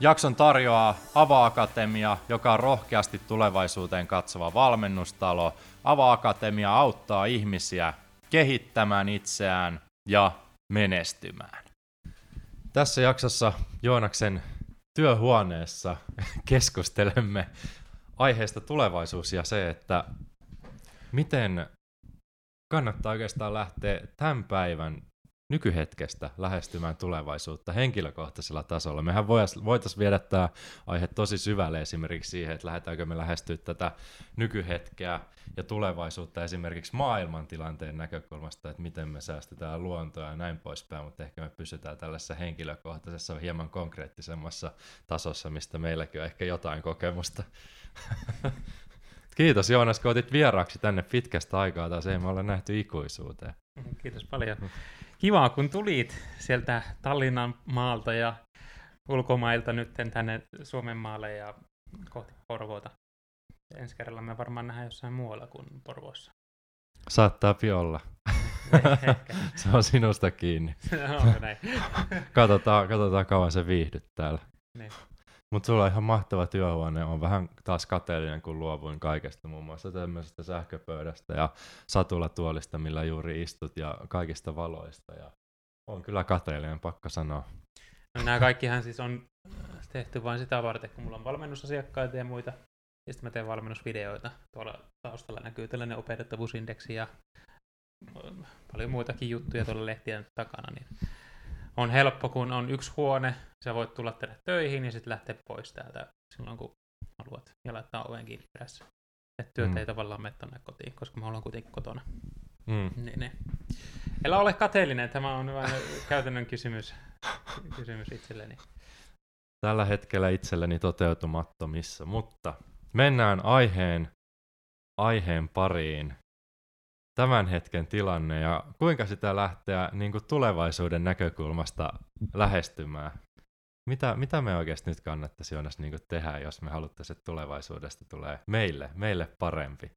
Jakson tarjoaa Ava-Akatemia, joka on rohkeasti tulevaisuuteen katsova valmennustalo. Ava-Akatemia auttaa ihmisiä kehittämään itseään ja menestymään. Tässä jaksossa Joonaksen työhuoneessa keskustelemme aiheesta tulevaisuus ja se, että miten kannattaa oikeastaan lähteä tämän päivän nykyhetkestä lähestymään tulevaisuutta henkilökohtaisella tasolla. Mehän voitaisiin viedä tämä aihe tosi syvälle esimerkiksi siihen, että lähdetäänkö me lähestyä tätä nykyhetkeä ja tulevaisuutta esimerkiksi maailmantilanteen näkökulmasta, että miten me säästetään luontoa ja näin poispäin, mutta ehkä me pysytään tällaisessa henkilökohtaisessa hieman konkreettisemmassa tasossa, mistä meilläkin on ehkä jotain kokemusta. Kiitos Joonas, kun otit vieraaksi tänne pitkästä aikaa, taas ei me olla nähty ikuisuuteen. Kiitos paljon. Kiva, kun tulit sieltä Tallinnan maalta ja ulkomailta nyt tänne Suomen maalle ja kohti Porvoota. Ensi kerralla me varmaan nähdään jossain muualla kuin Porvoossa. Saattaa olla. se on sinusta kiinni. Onko näin? katsotaan, katsotaan kauan se viihdyt täällä. Niin. Mutta sulla on ihan mahtava työhuone. On vähän taas kateellinen, kun luovuin kaikesta, muun muassa tämmöisestä sähköpöydästä ja satulatuolista, millä juuri istut ja kaikista valoista. Ja on kyllä kateellinen, pakko sanoa. No, nämä kaikkihan siis on tehty vain sitä varten, kun mulla on valmennusasiakkaita ja muita. Ja sitten mä teen valmennusvideoita. Tuolla taustalla näkyy tällainen opetettavuusindeksi ja paljon muitakin juttuja tuolla lehtien takana. Niin on helppo, kun on yksi huone, sä voit tulla tänne töihin ja sitten lähteä pois täältä silloin, kun haluat ja laittaa oven kiinni perässä. Että työt mm. ei tavallaan mene tänne kotiin, koska mä olen kuitenkin kotona. Mm. Niin, niin. Älä ole kateellinen, tämä on vain käytännön kysymys, kysymys itselleni. Tällä hetkellä itselleni toteutumattomissa, mutta mennään aiheen, aiheen pariin tämän hetken tilanne ja kuinka sitä lähteä niin kuin tulevaisuuden näkökulmasta lähestymään? Mitä, mitä me oikeasti nyt kannattaisi Joonas niin tehdä, jos me haluttaisiin, että tulevaisuudesta tulee meille, meille parempi?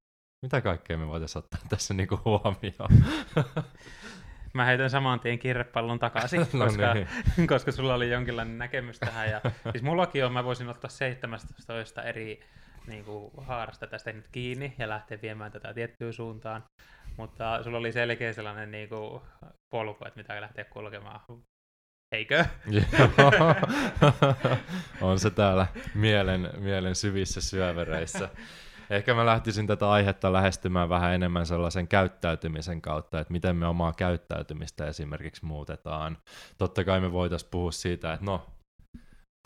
Mitä kaikkea me voitaisiin ottaa tässä niin kuin huomioon? Mä heitän saman tien kirrepallon takaisin, no koska, niin. koska sulla oli jonkinlainen näkemys tähän. Ja, siis mullakin on, mä voisin ottaa 17 eri niin kuin, haarasta tästä nyt kiinni ja lähteä viemään tätä tiettyyn suuntaan. Mutta sulla oli selkeä sellainen niin kuin, polku, että mitä lähteä kulkemaan. Eikö? on se täällä mielen, mielen syvissä syövereissä. Ehkä mä lähtisin tätä aihetta lähestymään vähän enemmän sellaisen käyttäytymisen kautta, että miten me omaa käyttäytymistä esimerkiksi muutetaan. Totta kai me voitaisiin puhua siitä, että no,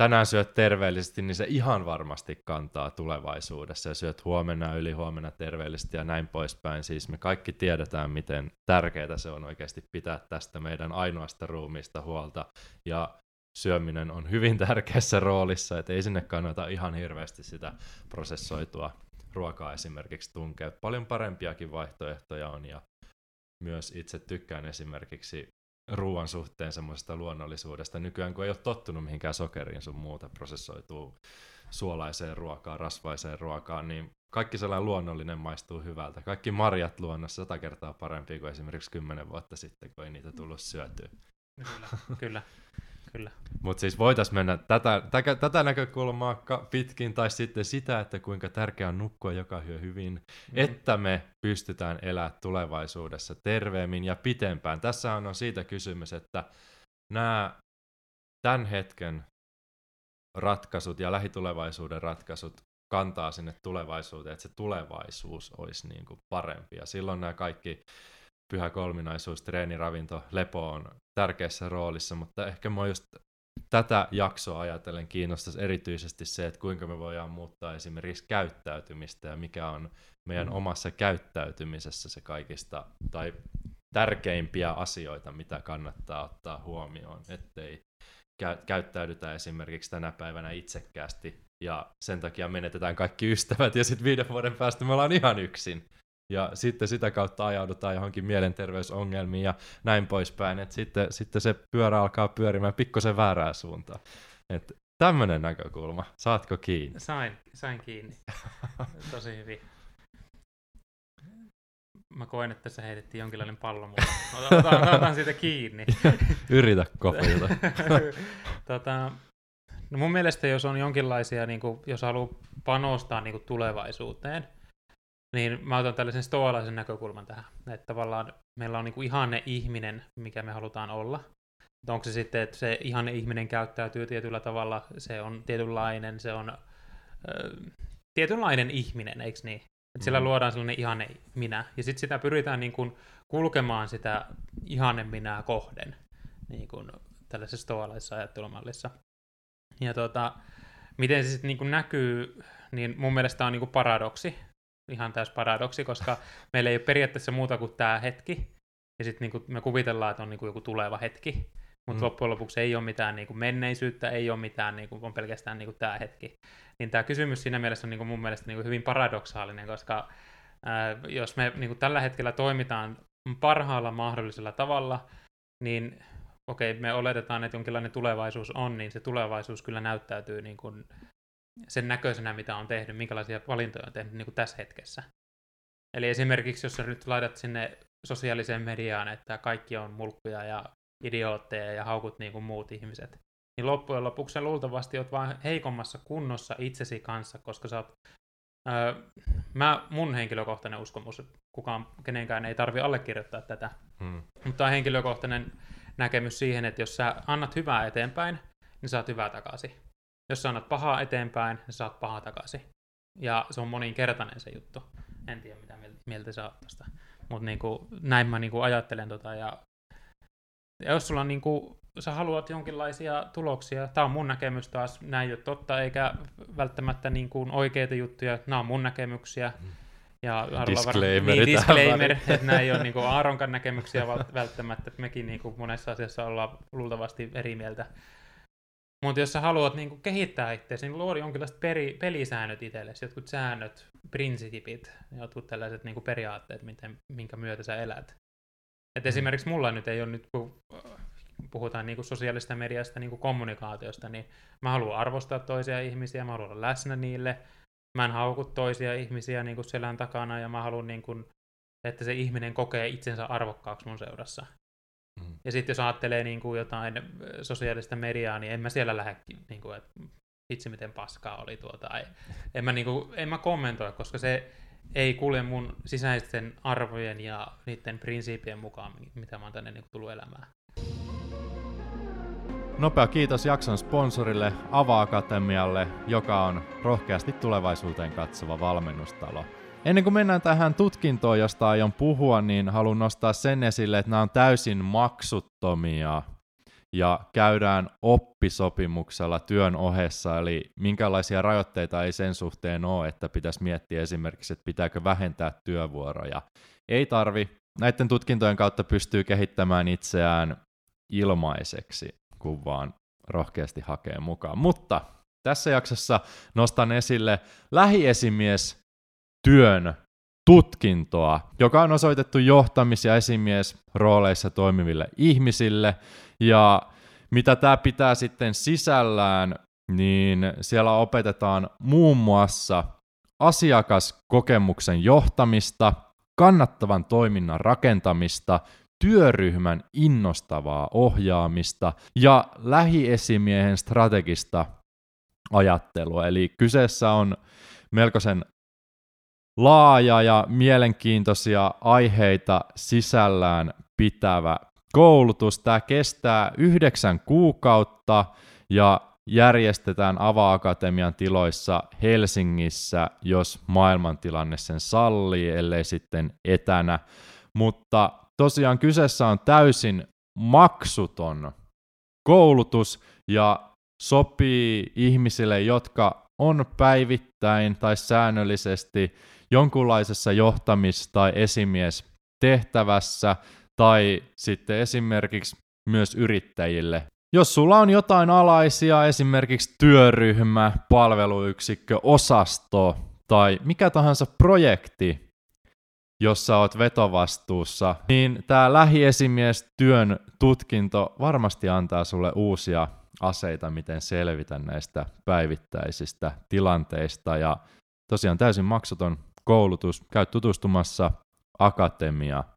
tänään syöt terveellisesti, niin se ihan varmasti kantaa tulevaisuudessa ja syöt huomenna ylihuomenna terveellisesti ja näin poispäin. Siis me kaikki tiedetään, miten tärkeää se on oikeasti pitää tästä meidän ainoasta ruumista huolta ja syöminen on hyvin tärkeässä roolissa, että ei sinne kannata ihan hirveästi sitä prosessoitua ruokaa esimerkiksi tunkea. Paljon parempiakin vaihtoehtoja on ja myös itse tykkään esimerkiksi ruoan suhteen semmoisesta luonnollisuudesta. Nykyään kun ei ole tottunut mihinkään sokeriin sun muuta prosessoituu suolaiseen ruokaan, rasvaiseen ruokaan, niin kaikki sellainen luonnollinen maistuu hyvältä. Kaikki marjat luonnossa sata kertaa parempi kuin esimerkiksi kymmenen vuotta sitten, kun ei niitä tullut syötyä. Kyllä, kyllä. Kyllä. Mutta siis voitaisiin mennä tätä, tätä, tätä näkökulmaa pitkin, tai sitten sitä, että kuinka tärkeää on nukkua joka yö hyvin, mm. että me pystytään elämään tulevaisuudessa terveemmin ja pitempään. Tässä on siitä kysymys, että nämä tämän hetken ratkaisut ja lähitulevaisuuden ratkaisut kantaa sinne tulevaisuuteen, että se tulevaisuus olisi niin kuin parempi. Ja silloin nämä kaikki pyhä kolminaisuus, treeni, ravinto, lepo on tärkeässä roolissa, mutta ehkä mä just tätä jaksoa ajatellen kiinnostaisi erityisesti se, että kuinka me voidaan muuttaa esimerkiksi käyttäytymistä ja mikä on meidän mm. omassa käyttäytymisessä se kaikista tai tärkeimpiä asioita, mitä kannattaa ottaa huomioon, ettei kä- käyttäydytä esimerkiksi tänä päivänä itsekkäästi ja sen takia menetetään kaikki ystävät, ja sitten viiden vuoden päästä me ollaan ihan yksin. Ja sitten sitä kautta ajaudutaan johonkin mielenterveysongelmiin ja näin poispäin, että sitten, sitten se pyörä alkaa pyörimään pikkusen väärää suuntaan. Et tämmöinen näkökulma. Saatko kiinni? Sain, sain kiinni. Tosi hyvin. Mä koen, että tässä heitettiin jonkinlainen pallo mulle. Otan, otan siitä kiinni. Yritä kopilta. tota, no mun mielestä jos on jonkinlaisia, niin kuin, jos haluaa panostaa niin kuin tulevaisuuteen, niin mä otan tällaisen stoalaisen näkökulman tähän. Että tavallaan meillä on niin kuin ihanne ihminen, mikä me halutaan olla. Että onko se sitten, että se ihanne ihminen käyttäytyy tietyllä tavalla, se on tietynlainen, se on ö, tietynlainen ihminen, eikö niin? Että sillä mm. luodaan sellainen ihanne minä. Ja sitten sitä pyritään niin kuin kulkemaan sitä ihanne minää kohden niin kuin tällaisessa stoalaisessa ajattelumallissa. Ja tota, miten se sitten niin näkyy, niin mun mielestä on niin paradoksi, ihan täys paradoksi, koska meillä ei ole periaatteessa muuta kuin tämä hetki, ja sitten niin me kuvitellaan, että on niin joku tuleva hetki, mutta mm. loppujen lopuksi ei ole mitään niin menneisyyttä, ei ole mitään, niin kuin, on pelkästään niin tämä hetki. Niin tämä kysymys siinä mielessä on niin mun mielestä niin hyvin paradoksaalinen, koska ää, jos me niin tällä hetkellä toimitaan parhaalla mahdollisella tavalla, niin okei, me oletetaan, että jonkinlainen tulevaisuus on, niin se tulevaisuus kyllä näyttäytyy niin kuin sen näköisenä, mitä on tehnyt, minkälaisia valintoja on tehnyt niin kuin tässä hetkessä. Eli esimerkiksi, jos sä nyt laitat sinne sosiaaliseen mediaan, että kaikki on mulkkuja ja idiootteja ja haukut niin kuin muut ihmiset, niin loppujen lopuksi sä luultavasti oot vaan heikommassa kunnossa itsesi kanssa, koska sä oot, öö, mä, mun henkilökohtainen uskomus, kukaan, kenenkään ei tarvi allekirjoittaa tätä, hmm. mutta on henkilökohtainen näkemys siihen, että jos sä annat hyvää eteenpäin, niin saat hyvää takaisin. Jos sä annat pahaa eteenpäin, niin saat pahaa takaisin. Ja se on moninkertainen se juttu. En tiedä, mitä mieltä sä oot tästä. Mutta niinku, näin mä niinku ajattelen tota. Ja, ja jos sulla on niinku, sä haluat jonkinlaisia tuloksia, tämä on mun näkemys taas, näin ei ole totta, eikä välttämättä niinku oikeita juttuja, nämä on mun näkemyksiä. Ja disclaimer, niin, disclaimer että nämä ei ole niinku Aaronkan näkemyksiä välttämättä, että mekin niinku monessa asiassa ollaan luultavasti eri mieltä. Mutta jos sä haluat niinku kehittää itseäsi, niin luoda jonkinlaiset peri, pelisäännöt itsellesi, jotkut säännöt, prinsipit, jotkut tällaiset niinku periaatteet, miten, minkä myötä sä elät. Et mm. esimerkiksi mulla nyt ei ole nyt, kun puhutaan niinku sosiaalista mediasta, niinku kommunikaatiosta, niin mä haluan arvostaa toisia ihmisiä, mä haluan olla läsnä niille, mä en hauku toisia ihmisiä niinku selän takana, ja mä haluan, niinku, että se ihminen kokee itsensä arvokkaaksi mun seurassa. Mm. Ja sitten jos ajattelee niin kuin jotain sosiaalista mediaa, niin en mä siellä lähde, niin kuin, että itse miten paskaa oli tuota. Tai en mä, niin kuin, en mä kommentoi, koska se ei kulje mun sisäisten arvojen ja niiden prinsiipien mukaan, mitä mä oon tänne niin kuin, tullut elämään. Nopea kiitos jakson sponsorille Ava Akatemialle, joka on rohkeasti tulevaisuuteen katsova valmennustalo. Ennen kuin mennään tähän tutkintoon, josta aion puhua, niin haluan nostaa sen esille, että nämä on täysin maksuttomia ja käydään oppisopimuksella työn ohessa, eli minkälaisia rajoitteita ei sen suhteen ole, että pitäisi miettiä esimerkiksi, että pitääkö vähentää työvuoroja. Ei tarvi. Näiden tutkintojen kautta pystyy kehittämään itseään ilmaiseksi, kun vaan rohkeasti hakee mukaan. Mutta tässä jaksossa nostan esille lähiesimies työn tutkintoa, joka on osoitettu johtamis- ja esimiesrooleissa toimiville ihmisille. Ja mitä tämä pitää sitten sisällään, niin siellä opetetaan muun muassa asiakaskokemuksen johtamista, kannattavan toiminnan rakentamista, työryhmän innostavaa ohjaamista ja lähiesimiehen strategista ajattelua. Eli kyseessä on melkoisen laaja ja mielenkiintoisia aiheita sisällään pitävä koulutus. Tämä kestää yhdeksän kuukautta ja järjestetään Ava-akatemian tiloissa Helsingissä, jos maailmantilanne sen sallii, ellei sitten etänä. Mutta tosiaan kyseessä on täysin maksuton koulutus ja sopii ihmisille, jotka on päivittäin tai säännöllisesti jonkunlaisessa johtamis- tai esimies tehtävässä tai sitten esimerkiksi myös yrittäjille jos sulla on jotain alaisia, esimerkiksi työryhmä, palveluyksikkö, osasto tai mikä tahansa projekti, jossa oot vetovastuussa, niin tämä lähiesimiestyön tutkinto varmasti antaa sulle uusia aseita, miten selvitä näistä päivittäisistä tilanteista. Ja tosiaan täysin maksuton koulutus. Käy tutustumassa akatemia.fi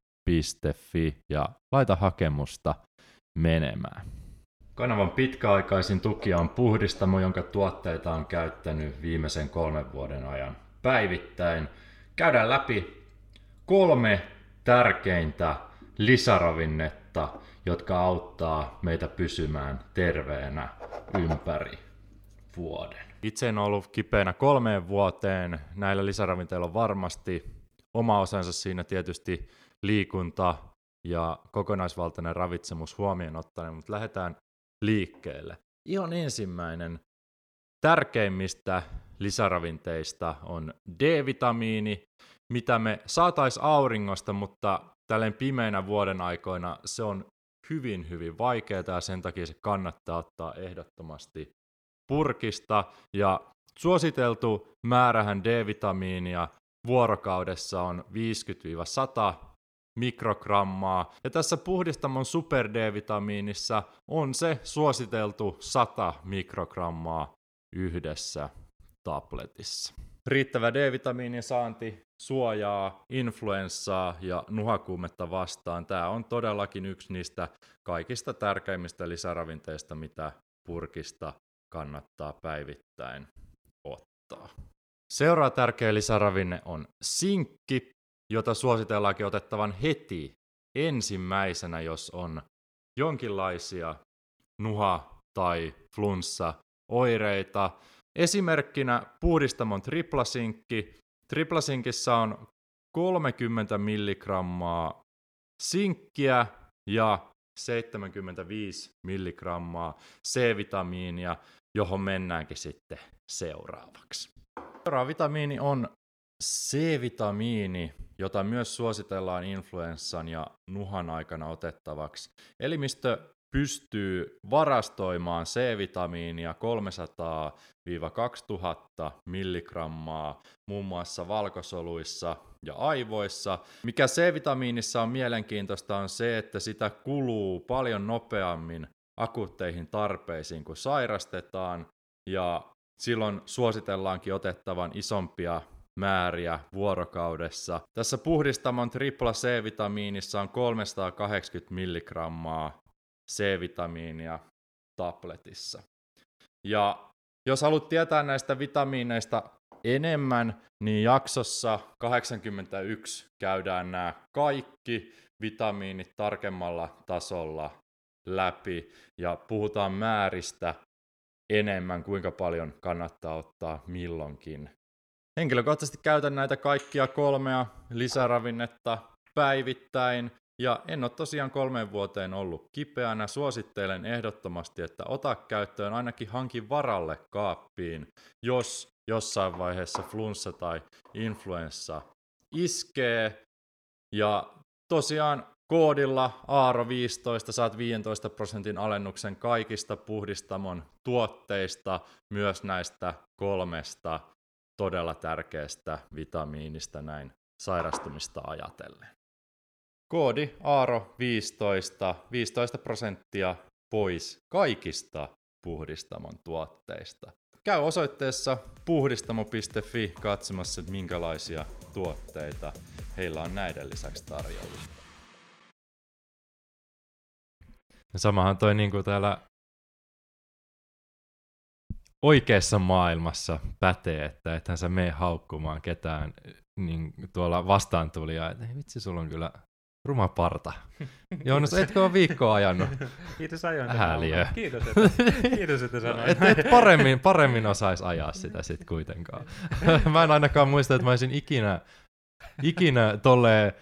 ja laita hakemusta menemään. Kanavan pitkäaikaisin tukija on Puhdistamo, jonka tuotteita on käyttänyt viimeisen kolmen vuoden ajan päivittäin. Käydään läpi kolme tärkeintä lisäravinnetta, jotka auttaa meitä pysymään terveenä ympäri vuoden. Itse en ollut kipeänä kolmeen vuoteen. Näillä lisäravinteilla on varmasti oma osansa siinä tietysti liikunta ja kokonaisvaltainen ravitsemus huomioon ottaen, mutta lähdetään liikkeelle. Ihan ensimmäinen tärkeimmistä lisäravinteista on D-vitamiini, mitä me saatais auringosta, mutta tälleen pimeinä vuoden aikoina se on hyvin, hyvin vaikeaa ja sen takia se kannattaa ottaa ehdottomasti purkista. Ja suositeltu määrähän D-vitamiinia vuorokaudessa on 50-100 mikrogrammaa. Ja tässä puhdistamon super D-vitamiinissa on se suositeltu 100 mikrogrammaa yhdessä tabletissa. Riittävä D-vitamiinin saanti suojaa influenssaa ja nuhakuumetta vastaan. Tämä on todellakin yksi niistä kaikista tärkeimmistä lisäravinteista, mitä purkista kannattaa päivittäin ottaa. Seuraava tärkeä lisäravinne on sinkki, jota suositellaankin otettavan heti ensimmäisenä, jos on jonkinlaisia nuha- tai flunssa-oireita. Esimerkkinä puhdistamon triplasinkki. Triplasinkissä on 30 milligrammaa sinkkiä ja 75 milligrammaa C-vitamiinia, johon mennäänkin sitten seuraavaksi. Seuraava vitamiini on C-vitamiini, jota myös suositellaan influenssan ja nuhan aikana otettavaksi. Elimistö pystyy varastoimaan C-vitamiinia 300-2000 milligrammaa muun muassa valkosoluissa ja aivoissa. Mikä C-vitamiinissa on mielenkiintoista on se, että sitä kuluu paljon nopeammin akuutteihin tarpeisiin, kun sairastetaan, ja silloin suositellaankin otettavan isompia määriä vuorokaudessa. Tässä puhdistamon tripla C-vitamiinissa on 380 milligrammaa C-vitamiinia tabletissa. Ja jos haluat tietää näistä vitamiineista enemmän, niin jaksossa 81 käydään nämä kaikki vitamiinit tarkemmalla tasolla läpi ja puhutaan määristä enemmän, kuinka paljon kannattaa ottaa milloinkin. Henkilökohtaisesti käytän näitä kaikkia kolmea lisäravinnetta päivittäin ja en ole tosiaan kolmeen vuoteen ollut kipeänä. Suosittelen ehdottomasti, että ota käyttöön ainakin hankin varalle kaappiin, jos jossain vaiheessa flunssa tai influenssa iskee. Ja tosiaan koodilla Aaro15 saat 15 prosentin alennuksen kaikista puhdistamon tuotteista, myös näistä kolmesta todella tärkeästä vitamiinista näin sairastumista ajatellen. Koodi Aaro 15, 15 prosenttia pois kaikista puhdistamon tuotteista. Käy osoitteessa puhdistamo.fi katsomassa, minkälaisia tuotteita heillä on näiden lisäksi tarjolla. Samahan toi niin kuin täällä oikeassa maailmassa pätee, että ethän sä mene haukkumaan ketään niin tuolla vastaan tuli ja että vitsi, sulla on kyllä Ruma parta. Jonas, etkö ole viikkoa ajanut? Kiitos ajoin. Häliö. Kiitos, että, kiitos, että sanoit. Et, et paremmin, paremmin osais ajaa sitä sit kuitenkaan. mä en ainakaan muista, että mä olisin ikinä, ikinä tolleen,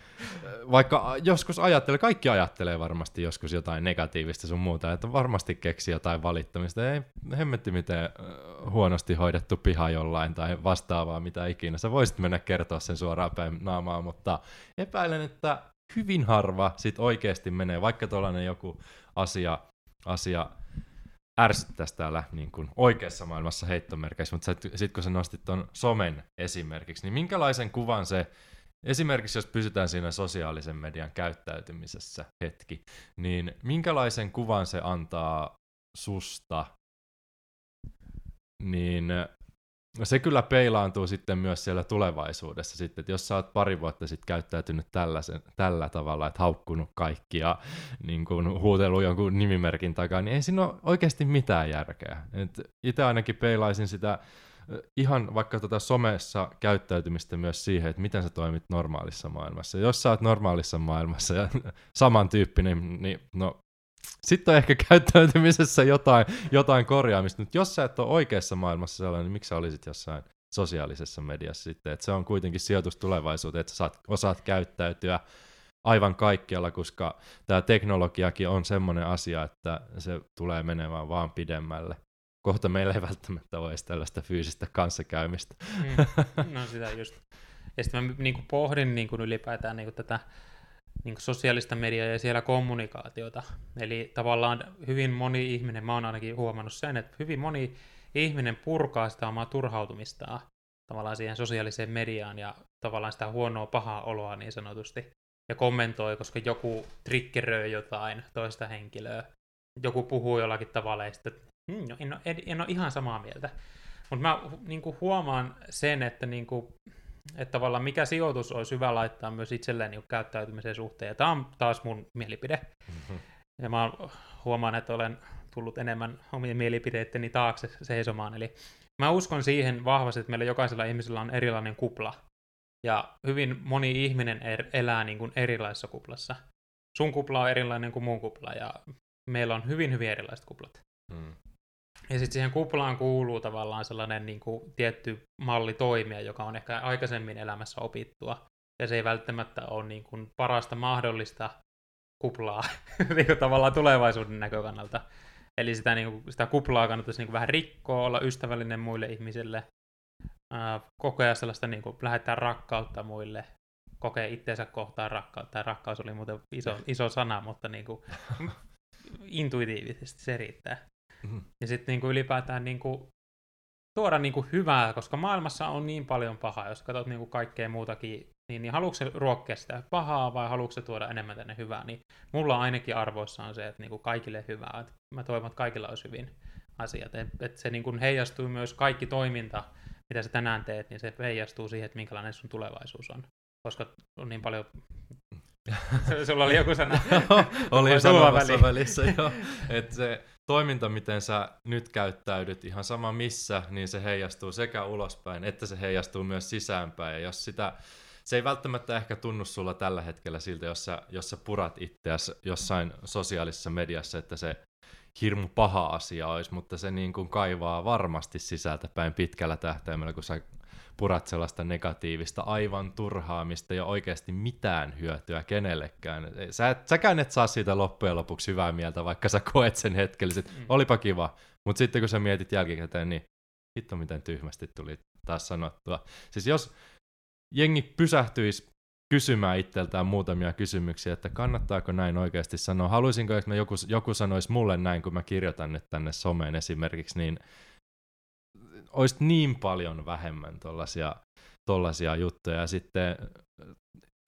vaikka joskus ajattelee, kaikki ajattelee varmasti joskus jotain negatiivista sun muuta, että varmasti keksi jotain valittamista. Ei hemmetti miten huonosti hoidettu piha jollain tai vastaavaa mitä ikinä. Sä voisit mennä kertoa sen suoraan päin naamaa, mutta epäilen, että hyvin harva sit oikeasti menee, vaikka tuollainen joku asia, asia ärsyttäisi täällä niin kuin oikeassa maailmassa heittomerkeissä, mutta sitten kun sä nostit tuon somen esimerkiksi, niin minkälaisen kuvan se, esimerkiksi jos pysytään siinä sosiaalisen median käyttäytymisessä hetki, niin minkälaisen kuvan se antaa susta, niin No se kyllä peilaantuu sitten myös siellä tulevaisuudessa sitten, että jos sä oot pari vuotta sitten käyttäytynyt tällä tavalla, että haukkunut kaikki ja niin kuin huutellut jonkun nimimerkin takaa, niin ei siinä ole oikeasti mitään järkeä. itse ainakin peilaisin sitä ihan vaikka tota somessa käyttäytymistä myös siihen, että miten sä toimit normaalissa maailmassa. Jos sä oot normaalissa maailmassa ja samantyyppinen, niin no sitten on ehkä käyttäytymisessä jotain, jotain korjaamista, mutta jos sä et ole oikeassa maailmassa sellainen, niin miksi sä olisit jossain sosiaalisessa mediassa sitten, että se on kuitenkin sijoitus tulevaisuuteen, että sä saat, osaat käyttäytyä aivan kaikkialla, koska tämä teknologiakin on semmoinen asia, että se tulee menemään vaan pidemmälle. Kohta meillä ei välttämättä ole edes tällaista fyysistä kanssakäymistä. Mm, no sitä just. Ja sitten mä niin pohdin niin ylipäätään niin tätä niin sosiaalista mediaa ja siellä kommunikaatiota. Eli tavallaan hyvin moni ihminen, mä oon ainakin huomannut sen, että hyvin moni ihminen purkaa sitä omaa turhautumistaan tavallaan siihen sosiaaliseen mediaan ja tavallaan sitä huonoa pahaa oloa niin sanotusti. Ja kommentoi, koska joku triggeröi jotain toista henkilöä. Joku puhuu jollakin tavalla ja sitten, hm, no, en, ole, en ole ihan samaa mieltä. Mutta mä niin kuin huomaan sen, että niin kuin, että tavallaan mikä sijoitus olisi hyvä laittaa myös itselleen niin käyttäytymisen suhteen. Ja tämä on taas mun mielipide. Mm-hmm. Ja mä huomaan, että olen tullut enemmän omien mielipiteitteni taakse seisomaan. Eli mä uskon siihen vahvasti, että meillä jokaisella ihmisellä on erilainen kupla. Ja hyvin moni ihminen er, elää niin kuin erilaisessa kuplassa. Sun kupla on erilainen kuin mun kupla, ja meillä on hyvin, hyvin erilaiset kuplat. Mm. Ja sitten siihen kuplaan kuuluu tavallaan sellainen niin kuin, tietty malli toimia, joka on ehkä aikaisemmin elämässä opittua. Ja se ei välttämättä ole niin kuin, parasta mahdollista kuplaa niin kuin, tavallaan tulevaisuuden näkökannalta. Eli sitä, niin kuin, sitä kuplaa kannattaisi niin kuin, vähän rikkoa, olla ystävällinen muille ihmisille, ää, kokea sellaista, niin kuin, lähettää rakkautta muille, kokea itseensä kohtaan rakkautta. Ja rakkaus oli muuten iso, iso sana, mutta niin kuin, intuitiivisesti se riittää. Mm-hmm. Ja sitten niinku ylipäätään niinku tuoda niinku hyvää, koska maailmassa on niin paljon pahaa, jos katsot niinku kaikkea muutakin, niin, niin haluatko ruokkia sitä pahaa vai haluatko tuoda enemmän tänne hyvää, niin mulla ainakin arvoissa on se, että niinku kaikille hyvää, että mä toivon, että kaikilla olisi hyvin asiat, että et se niinku heijastuu myös kaikki toiminta, mitä sä tänään teet, niin se heijastuu siihen, että minkälainen sun tulevaisuus on, koska on niin paljon Sulla oli joku sana. oli sanomassa välissä, joo. Että se toiminta, miten sä nyt käyttäydyt ihan sama missä, niin se heijastuu sekä ulospäin, että se heijastuu myös sisäänpäin. Ja jos sitä, se ei välttämättä ehkä tunnu sulla tällä hetkellä siltä, jos sä, jos sä purat itseäsi jossain sosiaalisessa mediassa, että se hirmu paha asia olisi, mutta se niin kuin kaivaa varmasti sisältäpäin pitkällä tähtäimellä, kun sä purat sellaista negatiivista aivan turhaamista ja oikeasti mitään hyötyä kenellekään. Sä et, säkään et saa siitä loppujen lopuksi hyvää mieltä, vaikka sä koet sen hetkellisesti. Mm. Olipa kiva, mutta sitten kun sä mietit jälkikäteen, niin hitto miten tyhmästi tuli taas sanottua. Siis jos jengi pysähtyisi kysymään itseltään muutamia kysymyksiä, että kannattaako näin oikeasti sanoa. Haluaisinko, että joku, joku sanoisi mulle näin, kun mä kirjoitan nyt tänne someen esimerkiksi, niin olisi niin paljon vähemmän tollaisia, tollaisia juttuja. Ja sitten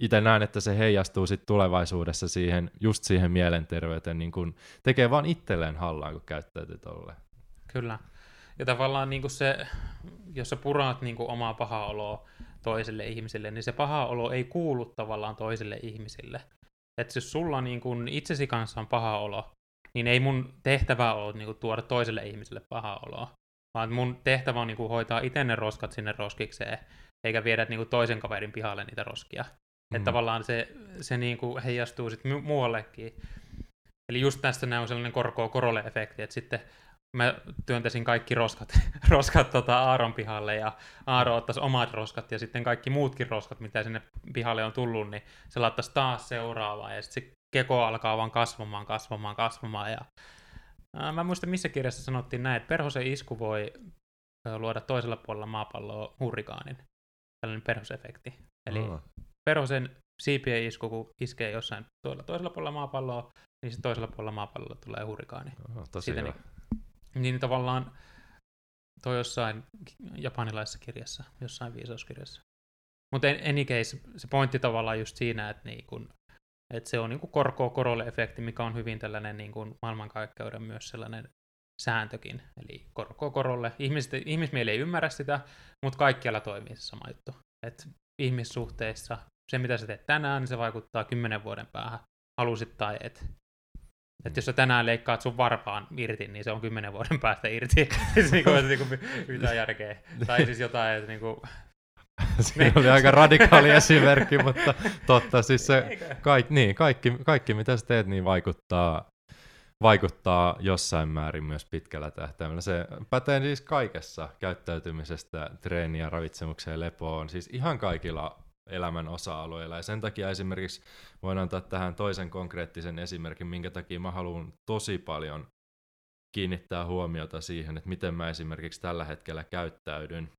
itse näen, että se heijastuu sit tulevaisuudessa siihen, just siihen mielenterveyteen, niin kun tekee vaan itselleen hallaan, kun käyttäytyy tolleen. Kyllä. Ja tavallaan niin se, jos sä puraat niin omaa pahaa oloa toiselle ihmiselle, niin se paha olo ei kuulu tavallaan toiselle ihmisille. Että jos sulla niin kun itsesi kanssa on paha olo, niin ei mun tehtävä ole niin tuoda toiselle ihmiselle paha oloa vaan mun tehtävä on niin kuin, hoitaa itse ne roskat sinne roskikseen, eikä viedä niin kuin, toisen kaverin pihalle niitä roskia. Mm. Että tavallaan se, se niin kuin, heijastuu sitten mu- muuallekin. Eli just tästä näin on sellainen korkoa korolle efekti, että sitten mä työntäisin kaikki roskat, roskat tota Aaron pihalle ja Aaro ottaisi omat roskat ja sitten kaikki muutkin roskat, mitä sinne pihalle on tullut, niin se laittaisi taas seuraavaa ja sitten se keko alkaa vaan kasvamaan, kasvamaan, kasvamaan ja Mä en muista, missä kirjassa sanottiin näin, että perhosen isku voi luoda toisella puolella maapalloa hurrikaanin. Tällainen perhosefekti. Eli oh. perhosen siipien isku, kun iskee jossain tuolla toisella puolella maapalloa, niin sitten toisella puolella maapallolla tulee hurrikaani. Oh, tosi Siitä, Niin, Niin tavallaan toi jossain japanilaisessa kirjassa, jossain viisauskirjassa. Mutta en, any case, se pointti tavallaan just siinä, että, niin kun, että se on niin korkoa korolle efekti, mikä on hyvin tällainen niin kun maailmankaikkeuden myös sellainen sääntökin. Eli korkoa korolle. Ihmiset, ihmismieli ei ymmärrä sitä, mutta kaikkialla toimii se sama juttu. Et ihmissuhteissa se, mitä sä teet tänään, niin se vaikuttaa kymmenen vuoden päähän, halusit tai et. Että jos sä tänään leikkaat sun varpaan irti, niin se on kymmenen vuoden päästä irti. siis niinku, että niinku, mitään järkeä. Tai siis jotain, että niinku... Siinä oli aika radikaali esimerkki, mutta totta. Siis se, kaikki, niin, kaikki, kaikki, mitä sä teet, niin vaikuttaa, vaikuttaa jossain määrin myös pitkällä tähtäimellä. Se pätee siis kaikessa käyttäytymisestä, treeniä, ravitsemukseen, lepoon, siis ihan kaikilla elämän osa-alueilla. Ja sen takia esimerkiksi voin antaa tähän toisen konkreettisen esimerkin, minkä takia mä haluan tosi paljon kiinnittää huomiota siihen, että miten mä esimerkiksi tällä hetkellä käyttäydyn.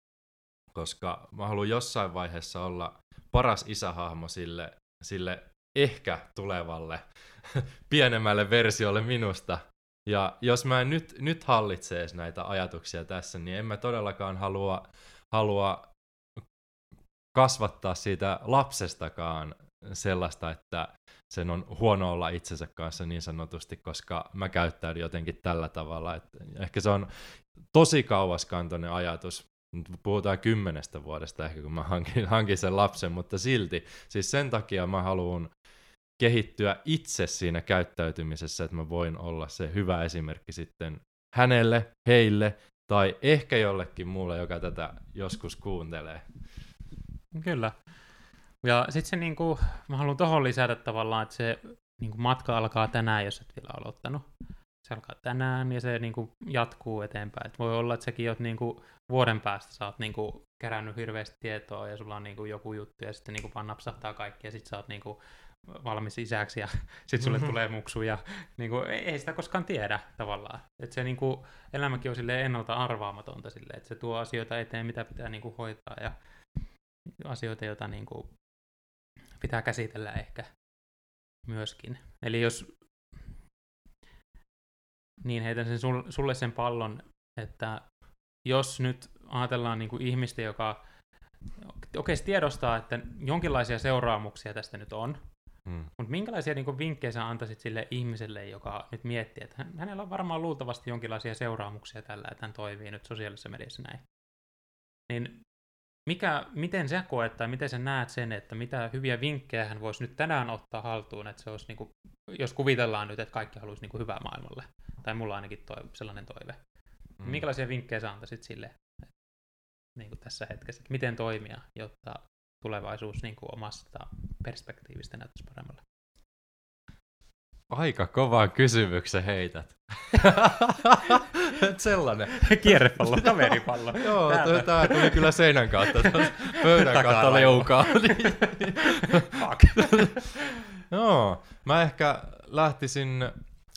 Koska mä haluan jossain vaiheessa olla paras isähahmo sille, sille ehkä tulevalle pienemmälle versiolle minusta. Ja jos mä en nyt, nyt hallitse näitä ajatuksia tässä, niin en mä todellakaan halua, halua kasvattaa siitä lapsestakaan sellaista, että sen on huono olla itsensä kanssa niin sanotusti, koska mä käyttäydyn jotenkin tällä tavalla. Että ehkä se on tosi kauaskantoinen ajatus. Nyt puhutaan kymmenestä vuodesta ehkä, kun mä hankin, hankin sen lapsen, mutta silti. Siis sen takia mä haluan kehittyä itse siinä käyttäytymisessä, että mä voin olla se hyvä esimerkki sitten hänelle, heille tai ehkä jollekin muulle, joka tätä joskus kuuntelee. Kyllä. Ja sitten se, niinku, mä haluan tuohon lisätä tavallaan, että se niinku, matka alkaa tänään, jos et vielä aloittanut. Se alkaa tänään ja se niinku, jatkuu eteenpäin. Et voi olla, että sekin oot niinku, vuoden päästä sä oot niinku, kerännyt hirveästi tietoa ja sulla on niinku, joku juttu ja sitten niinku, vaan napsahtaa kaikki ja sitten sä oot niinku, valmis isäksi ja sitten sulle mm-hmm. tulee muksu ja niin kuin, ei, ei sitä koskaan tiedä tavallaan. Et se niin kuin, elämäkin on ennalta arvaamatonta että se tuo asioita eteen, mitä pitää niin kuin, hoitaa ja asioita, joita niin kuin pitää käsitellä ehkä myöskin. Eli jos niin heitän sen sulle sen pallon, että jos nyt ajatellaan niin kuin ihmistä, joka oikeasti tiedostaa, että jonkinlaisia seuraamuksia tästä nyt on, hmm. mutta minkälaisia niin kuin, vinkkejä sä antaisit sille ihmiselle, joka nyt miettii, että hänellä on varmaan luultavasti jonkinlaisia seuraamuksia tällä, että hän toimii nyt sosiaalisessa mediassa näin. Niin mikä, miten sä koet tai miten sä näet sen, että mitä hyviä vinkkejä hän voisi nyt tänään ottaa haltuun, että se olisi, niin kuin, jos kuvitellaan nyt, että kaikki haluaisi niin kuin hyvää maailmalle, tai mulla ainakin toi, sellainen toive. Mm. Minkälaisia vinkkejä sä antaisit sille niin kuin tässä hetkessä, että miten toimia, jotta tulevaisuus niin kuin omasta perspektiivistä näyttäisi paremmalle? Aika kovaa kysymyksen heität. Sellainen. Kierrepallo, kaveripallo. Joo, tämä tuli kyllä seinän kautta, pöydän kautta leukaa. Joo, mä ehkä lähtisin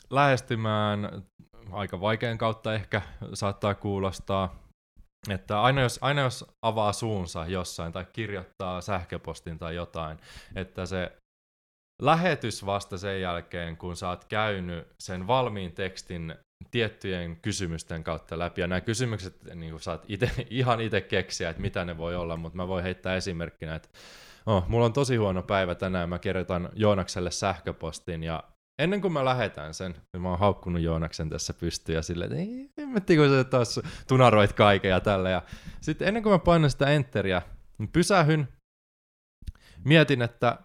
lähestymään aika vaikean kautta ehkä saattaa kuulostaa, että aina jos, aina jos avaa suunsa jossain tai kirjoittaa sähköpostin tai jotain, että se lähetys vasta sen jälkeen, kun sä oot käynyt sen valmiin tekstin tiettyjen kysymysten kautta läpi. Ja nämä kysymykset niin saat ite, ihan itse keksiä, että mitä ne voi olla, mutta mä voin heittää esimerkkinä, että oh, mulla on tosi huono päivä tänään, mä kirjoitan Joonakselle sähköpostin ja ennen kuin mä lähetän sen, niin mä oon haukkunut Joonaksen tässä pystyyn ja silleen, että ei, hemmetti, kun sä taas tunaroit kaiken ja tälle. Ja sitten ennen kuin mä painan sitä enteriä, niin pysähyn, mietin, että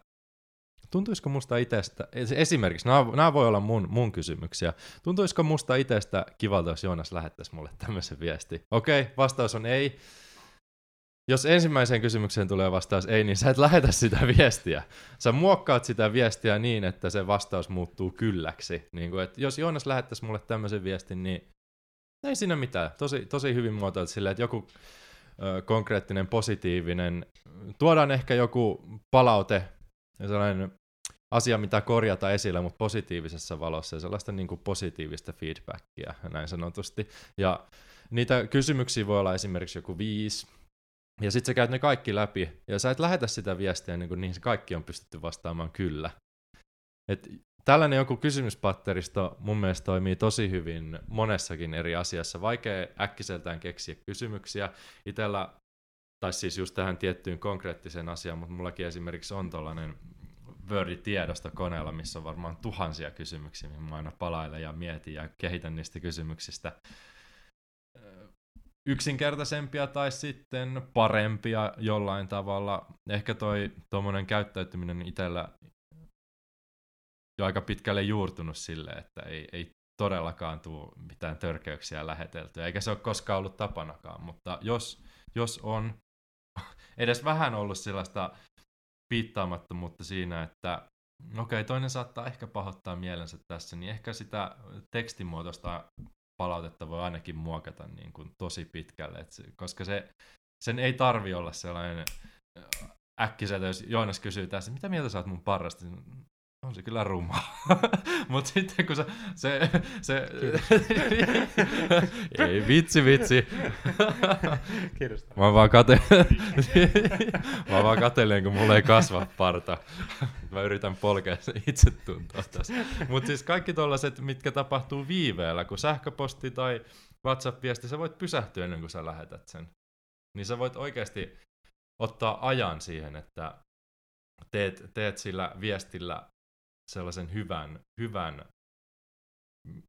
tuntuisiko musta itsestä, esimerkiksi, nämä, nämä voi olla mun, mun kysymyksiä, tuntuisiko musta itsestä kivalta, jos Joonas lähettäisi mulle tämmöisen viesti? Okei, okay, vastaus on ei. Jos ensimmäiseen kysymykseen tulee vastaus ei, niin sä et lähetä sitä viestiä. Sä muokkaat sitä viestiä niin, että se vastaus muuttuu kylläksi. Niin kuin, että jos Joonas lähettäisi mulle tämmöisen viestin, niin ei siinä mitään. Tosi, tosi hyvin muotoiltu silleen, että joku ö, konkreettinen, positiivinen, tuodaan ehkä joku palaute, sellainen asia, mitä korjata esillä, mutta positiivisessa valossa ja sellaista niin kuin positiivista feedbackia näin sanotusti. Ja niitä kysymyksiä voi olla esimerkiksi joku viisi, ja sitten sä käyt ne kaikki läpi, ja sä et lähetä sitä viestiä, niin kuin niihin kaikki on pystytty vastaamaan kyllä. Et tällainen joku kysymyspatteristo mun mielestä toimii tosi hyvin monessakin eri asiassa. Vaikea äkkiseltään keksiä kysymyksiä. Itellä, tai siis just tähän tiettyyn konkreettiseen asiaan, mutta mullakin esimerkiksi on tällainen Word-tiedosto koneella, missä on varmaan tuhansia kysymyksiä, mihin mä aina palailen ja mietin ja kehitän niistä kysymyksistä yksinkertaisempia tai sitten parempia jollain tavalla. Ehkä toi tuommoinen käyttäytyminen itsellä jo aika pitkälle juurtunut sille, että ei, ei todellakaan tule mitään törkeyksiä läheteltyä, eikä se ole koskaan ollut tapanakaan, mutta jos, jos on edes vähän ollut sellaista piittaamattomuutta siinä, että okei, okay, toinen saattaa ehkä pahoittaa mielensä tässä, niin ehkä sitä tekstimuotoista palautetta voi ainakin muokata niin kuin tosi pitkälle, et koska se, sen ei tarvi olla sellainen äkkiseltä, jos Joonas kysyy tässä, mitä mieltä sä oot mun parrasta, on se kyllä ruma. Mutta sitten kun se... se, se ei vitsi vitsi. Mä vaan, kate... mä vaan katelen, kun mulla ei kasva parta. Mä yritän polkea itse tuntua tässä. Mutta siis kaikki tollaset, mitkä tapahtuu viiveellä, kun sähköposti tai WhatsApp-viesti, sä voit pysähtyä ennen kuin sä lähetät sen. Niin sä voit oikeasti ottaa ajan siihen, että teet, teet sillä viestillä sellaisen hyvän, hyvän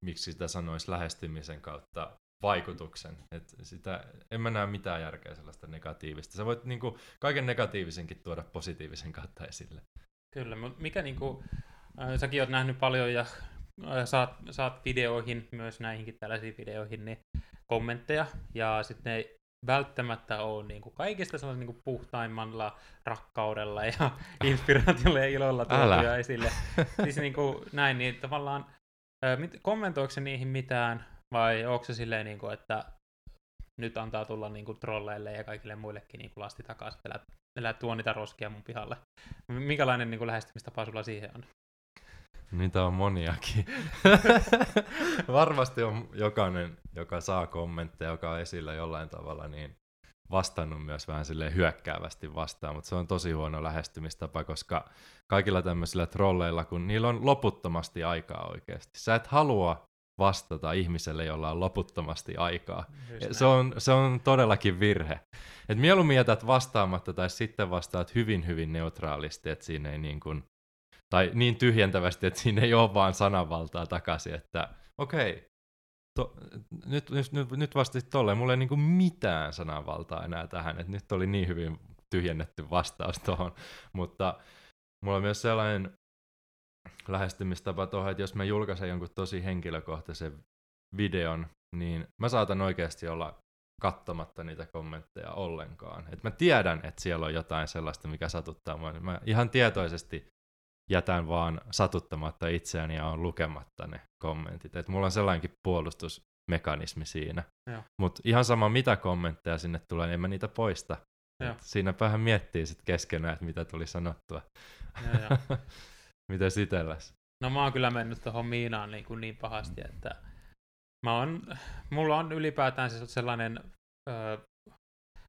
miksi sitä sanoisi, lähestymisen kautta vaikutuksen. Et sitä, en mä näe mitään järkeä sellaista negatiivista. Sä voit niinku, kaiken negatiivisenkin tuoda positiivisen kautta esille. Kyllä, mutta mikä niinku, äh, säkin oot nähnyt paljon ja äh, saat, saat videoihin, myös näihinkin tällaisiin videoihin, niin kommentteja, ja sitten ne välttämättä ole niin kuin kaikista sellaisella niin kuin puhtaimmalla rakkaudella ja inspiraatiolla ja ilolla tuotuja esille. Siis niin kuin näin, niin tavallaan kommentoiko se niihin mitään vai onko se silleen, niin kuin, että nyt antaa tulla niin kuin trolleille ja kaikille muillekin niin kuin lasti takaisin, että älä, älä tuo niitä roskia mun pihalle. Minkälainen niin kuin lähestymistapa sulla siihen on? Niitä on moniakin. Varmasti on jokainen, joka saa kommentteja, joka on esillä jollain tavalla, niin vastannut myös vähän sille hyökkäävästi vastaan, mutta se on tosi huono lähestymistapa, koska kaikilla tämmöisillä trolleilla, kun niillä on loputtomasti aikaa oikeasti. Sä et halua vastata ihmiselle, jolla on loputtomasti aikaa. Se on, se on todellakin virhe. Et mieluummin jätät vastaamatta tai sitten vastaat hyvin, hyvin neutraalisti, että siinä ei niin kuin tai niin tyhjentävästi, että siinä ei ole vaan sananvaltaa takaisin, että okei, okay, nyt, nyt, nyt vastasit tolleen, mulla ei niinku mitään sananvaltaa enää tähän, että nyt oli niin hyvin tyhjennetty vastaus tuohon, mutta mulla on myös sellainen lähestymistapa tuohon, että jos mä julkaisen jonkun tosi henkilökohtaisen videon, niin mä saatan oikeasti olla katsomatta niitä kommentteja ollenkaan. Et mä tiedän, että siellä on jotain sellaista, mikä satuttaa mua. Mä ihan tietoisesti jätän vaan satuttamatta itseäni ja on lukematta ne kommentit. Et mulla on sellainenkin puolustusmekanismi siinä. Mutta ihan sama mitä kommentteja sinne tulee, niin en mä niitä poista. Siinä päähän miettii sitten keskenään, että mitä tuli sanottua. Miten sitelläs? No mä oon kyllä mennyt tuohon Miinaan niin, kuin niin pahasti, että mä on, mulla on ylipäätään se sellainen, öö,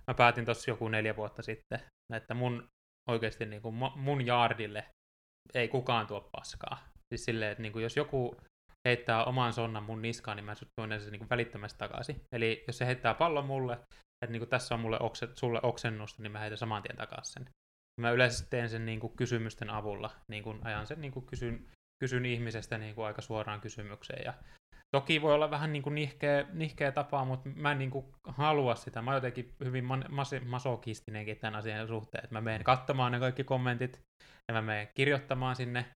mä päätin tuossa joku neljä vuotta sitten, että mun oikeasti niin kuin mun jaardille ei kukaan tuo paskaa. Siis silleen, että niin kuin jos joku heittää oman sonnan mun niskaan, niin mä tuon sen niin kuin välittömästi takaisin. Eli jos se heittää pallon mulle, että niin kuin tässä on mulle okset, sulle oksennusta, niin mä heitän saman tien takaisin sen. Mä yleensä teen sen niin kuin kysymysten avulla, niin kuin ajan sen, niin kuin kysyn, kysyn ihmisestä niin kuin aika suoraan kysymykseen. Ja toki voi olla vähän niin kuin nihkeä, nihkeä tapa, mutta mä en niin kuin halua sitä. Mä jotenkin hyvin mas- masokistinenkin tämän asian suhteen, että mä menen katsomaan ne kaikki kommentit, ja mä menen kirjoittamaan sinne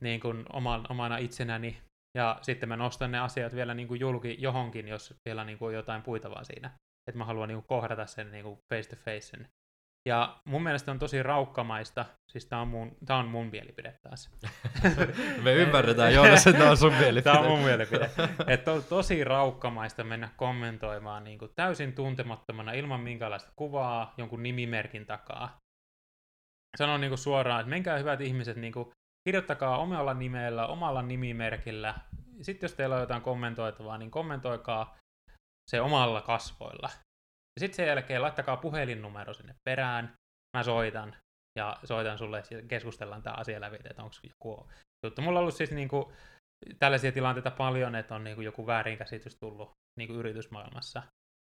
niin kuin oman, omana itsenäni, ja sitten mä nostan ne asiat vielä niin kuin julki johonkin, jos vielä niin kuin on jotain puitavaa siinä. Että mä haluan niin kuin kohdata sen niin kuin face to face sen. Ja mun mielestä on tosi raukkamaista, siis tää on mun, tää on mun mielipide taas. Me ymmärretään Joonas, että tää on sun mielipide. tää on mun mielipide. Että on tosi raukkamaista mennä kommentoimaan niin kuin täysin tuntemattomana ilman minkäänlaista kuvaa jonkun nimimerkin takaa sanon niin kuin suoraan, että menkää hyvät ihmiset, niin kuin, kirjoittakaa omalla nimellä, omalla nimimerkillä. Sitten jos teillä on jotain kommentoitavaa, niin kommentoikaa se omalla kasvoilla. Ja sitten sen jälkeen laittakaa puhelinnumero sinne perään. Mä soitan ja soitan sulle ja keskustellaan tämä asia läpi, että onko joku juttu. Mulla on ollut siis niinku, tällaisia tilanteita paljon, että on niinku joku väärinkäsitys tullut niinku yritysmaailmassa.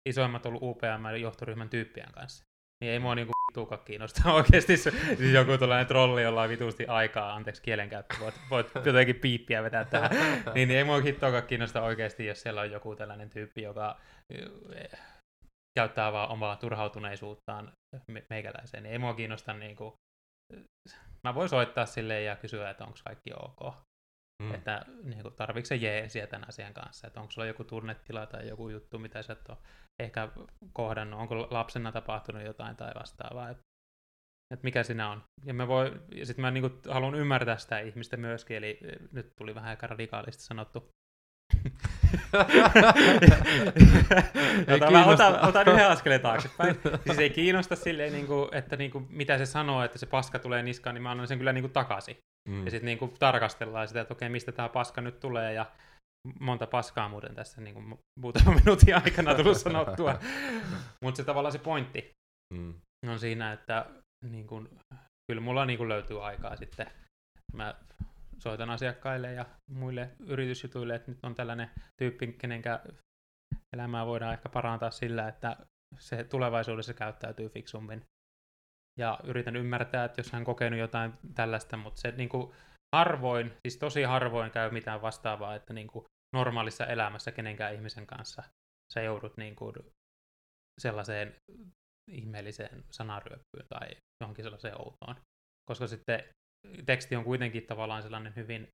Isoimmat on ollut UPM johtoryhmän tyyppien kanssa. Niin ei mua niinku vittuakaan kiinnosta oikeasti se, siis joku tällainen trolli, jolla on vitusti aikaa, anteeksi kielenkäyttö, voit, voit jotenkin piippiä vetää tähän, niin, niin ei mua hittoakaan kiinnosta oikeasti, jos siellä on joku tällainen tyyppi, joka käyttää vaan omaa turhautuneisuuttaan me- meikäläiseen, niin ei mua kiinnosta niinku, mä voin soittaa sille ja kysyä, että onko kaikki ok. Mm. Että niin kuin, tarvitsetko se jeesiä tämän asian kanssa, että onko sulla joku tunnetila tai joku juttu, mitä sä et ole ehkä kohdannut, onko lapsena tapahtunut jotain tai vastaavaa, että, että mikä siinä on. Ja, mä voi, ja sitten mä niin kuin, haluan ymmärtää sitä ihmistä myöskin, eli nyt tuli vähän aika radikaalisti sanottu, Ota, mä otan, otan yhden askeleen taaksepäin. Siis ei kiinnosta silleen, niin kuin, että niin kuin, mitä se sanoo, että se paska tulee niskaan, niin mä annan sen kyllä niin kuin, takaisin. Mm. Ja sitten niin kuin, tarkastellaan sitä, että okei, mistä tämä paska nyt tulee, ja monta paskaa muuten tässä niin kuin, muutaman minuutin aikana tullut sanottua. Mutta se tavallaan se pointti mm. on siinä, että niin kuin, kyllä mulla niin kuin, löytyy aikaa sitten. Mä soitan asiakkaille ja muille yritysjutuille, että nyt on tällainen tyyppi, kenenkä elämää voidaan ehkä parantaa sillä, että se tulevaisuudessa käyttäytyy fiksummin. Ja yritän ymmärtää, että jos hän on kokenut jotain tällaista, mutta se niin kuin, harvoin, siis tosi harvoin käy mitään vastaavaa, että niin kuin, normaalissa elämässä kenenkään ihmisen kanssa sä joudut niin kuin, sellaiseen ihmeelliseen sanaryöppyyn tai johonkin sellaiseen outoon. Koska sitten teksti on kuitenkin tavallaan sellainen hyvin,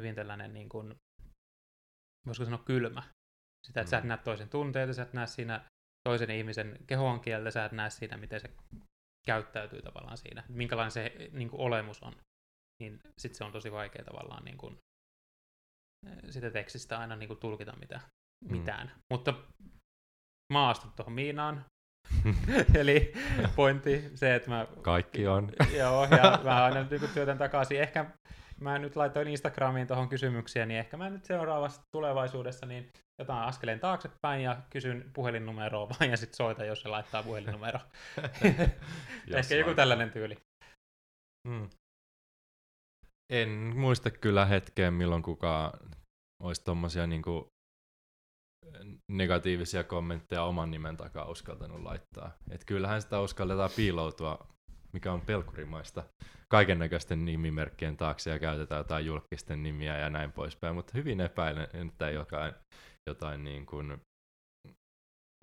hyvin tällainen, niin kuin, voisiko sanoa kylmä. Sitä, että mm. sä et mm. näe toisen tunteita, sä et näe siinä toisen ihmisen kehon kieltä, sä et näe siinä, miten se käyttäytyy tavallaan siinä, minkälainen se niin kuin, olemus on. Niin sitten se on tosi vaikea tavallaan niin kuin, sitä tekstistä aina niin kuin, tulkita mitä, mm. mitään. Mutta mä astun tuohon Miinaan, Eli pointti se, että mä... Kaikki on. Joo, ja mä aina niin työtän takaisin. Ehkä mä nyt laitoin Instagramiin tuohon kysymyksiä, niin ehkä mä nyt seuraavassa tulevaisuudessa niin jotain askeleen taaksepäin ja kysyn puhelinnumeroa vaan ja sitten soita, jos se laittaa puhelinnumero. ehkä joku tällainen tyyli. Hmm. En muista kyllä hetkeen, milloin kukaan olisi tuommoisia niinku negatiivisia kommentteja oman nimen takaa uskaltanut laittaa. Et kyllähän sitä uskalletaan piiloutua, mikä on pelkurimaista, kaiken näköisten nimimerkkien taakse ja käytetään jotain julkisten nimiä ja näin poispäin, mutta hyvin epäilen, että jotain, jotain niin kuin,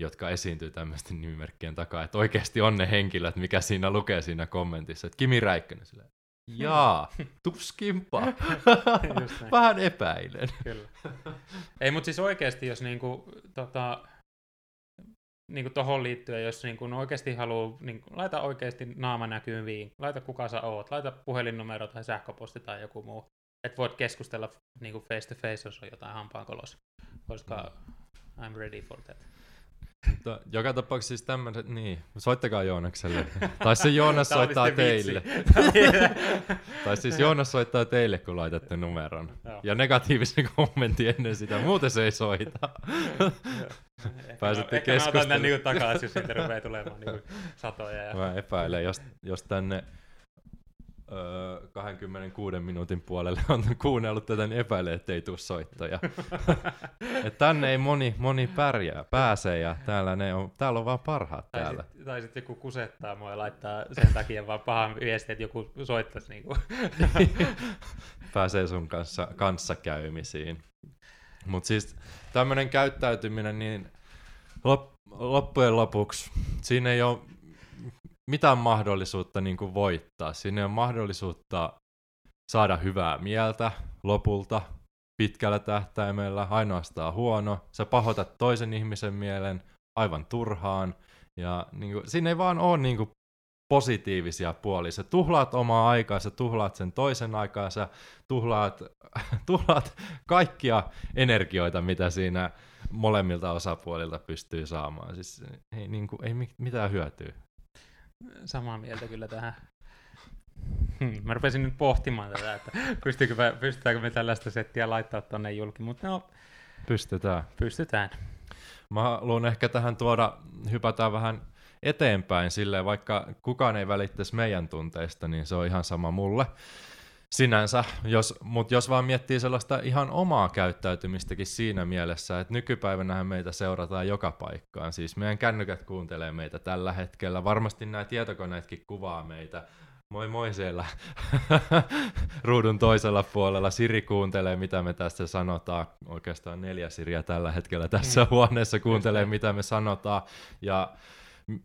jotka esiintyy tämmöisten nimimerkkien takaa, että oikeasti on ne henkilöt, mikä siinä lukee siinä kommentissa, että Kimi Räikkönen silleen, Jaa, tuskinpa. Vähän epäilen. Kyllä. Ei, mutta siis oikeasti, jos niinku, tota, niinku tohon liittyen, jos niinku oikeasti haluaa, niinku, laita oikeasti naama näkyviin, laita kuka sä oot, laita puhelinnumero tai sähköposti tai joku muu. Että voit keskustella niinku face to face, jos on jotain hampaankolossa, koska mm. I'm ready for that. Mutta joka tapauksessa siis tämmöiset, niin, soittakaa Joonakselle. tai se Joonas soittaa teille. tai siis Joonas soittaa teille, kun laitatte numeron. Joo. Ja negatiivisen kommentin ennen sitä, muuten se ei soita. Pääsette keskustelemaan. Ehkä mä otan niinku takaisin, jos siitä rupeaa tulemaan niinku satoja. Ja... Mä epäilen, jos, jos tänne 26 minuutin puolelle on kuunnellut tätä, niin epäilee, että ei tule soittoja. Et tänne ei moni, moni pärjää, pääsee ja täällä, ne on, täällä on vaan parhaat tai täällä. Sit, tai sitten joku kusettaa mua ja laittaa sen takia vaan pahan viesti, että joku soittaisi. Niin kuin. pääsee sun kanssa kanssakäymisiin. Mutta siis tämmöinen käyttäytyminen, niin lop, loppujen lopuksi siinä ei ole mitään mahdollisuutta niin kuin voittaa. Siinä on mahdollisuutta saada hyvää mieltä lopulta pitkällä tähtäimellä, ainoastaan huono. Sä pahoitat toisen ihmisen mielen aivan turhaan. Ja niin kuin, siinä ei vaan ole niin kuin, positiivisia puolia. Sä tuhlaat omaa aikaa, sä tuhlaat sen toisen aikaa, sä tuhlaat, tuhlaat kaikkia energioita, mitä siinä molemmilta osapuolilta pystyy saamaan. Siis ei, niin kuin, ei mitään hyötyä samaa mieltä kyllä tähän. Hmm, mä rupesin nyt pohtimaan tätä, että pystyykö, pystytäänkö me tällaista settiä laittaa tonne julki, mutta no... Pystytään. Pystytään. Mä haluan ehkä tähän tuoda, hypätään vähän eteenpäin silleen, vaikka kukaan ei välittäisi meidän tunteista, niin se on ihan sama mulle. Sinänsä, jos, mutta jos vaan miettii sellaista ihan omaa käyttäytymistäkin siinä mielessä, että nykypäivänähän meitä seurataan joka paikkaan, siis meidän kännykät kuuntelee meitä tällä hetkellä, varmasti nämä tietokoneetkin kuvaa meitä, Moi moi siellä ruudun toisella puolella. Siri kuuntelee, mitä me tässä sanotaan. Oikeastaan neljä Siriä tällä hetkellä tässä mm. huoneessa kuuntelee, mitä me sanotaan. Ja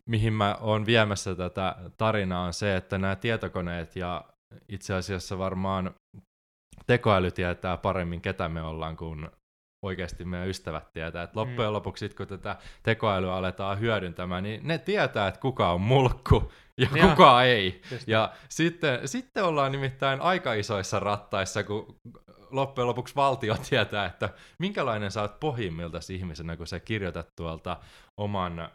mihin mä oon viemässä tätä tarinaa on se, että nämä tietokoneet ja itse asiassa varmaan tekoäly tietää paremmin, ketä me ollaan, kuin oikeasti meidän ystävät tietää. Et loppujen mm. lopuksi, kun tätä tekoälyä aletaan hyödyntämään, niin ne tietää, että kuka on mulkku ja, ja kuka ei. Just. Ja sitten, sitten ollaan nimittäin aika isoissa rattaissa, kun loppujen lopuksi valtio tietää, että minkälainen sä oot pohjimmilta ihmisenä, kun sä kirjoitat tuolta oman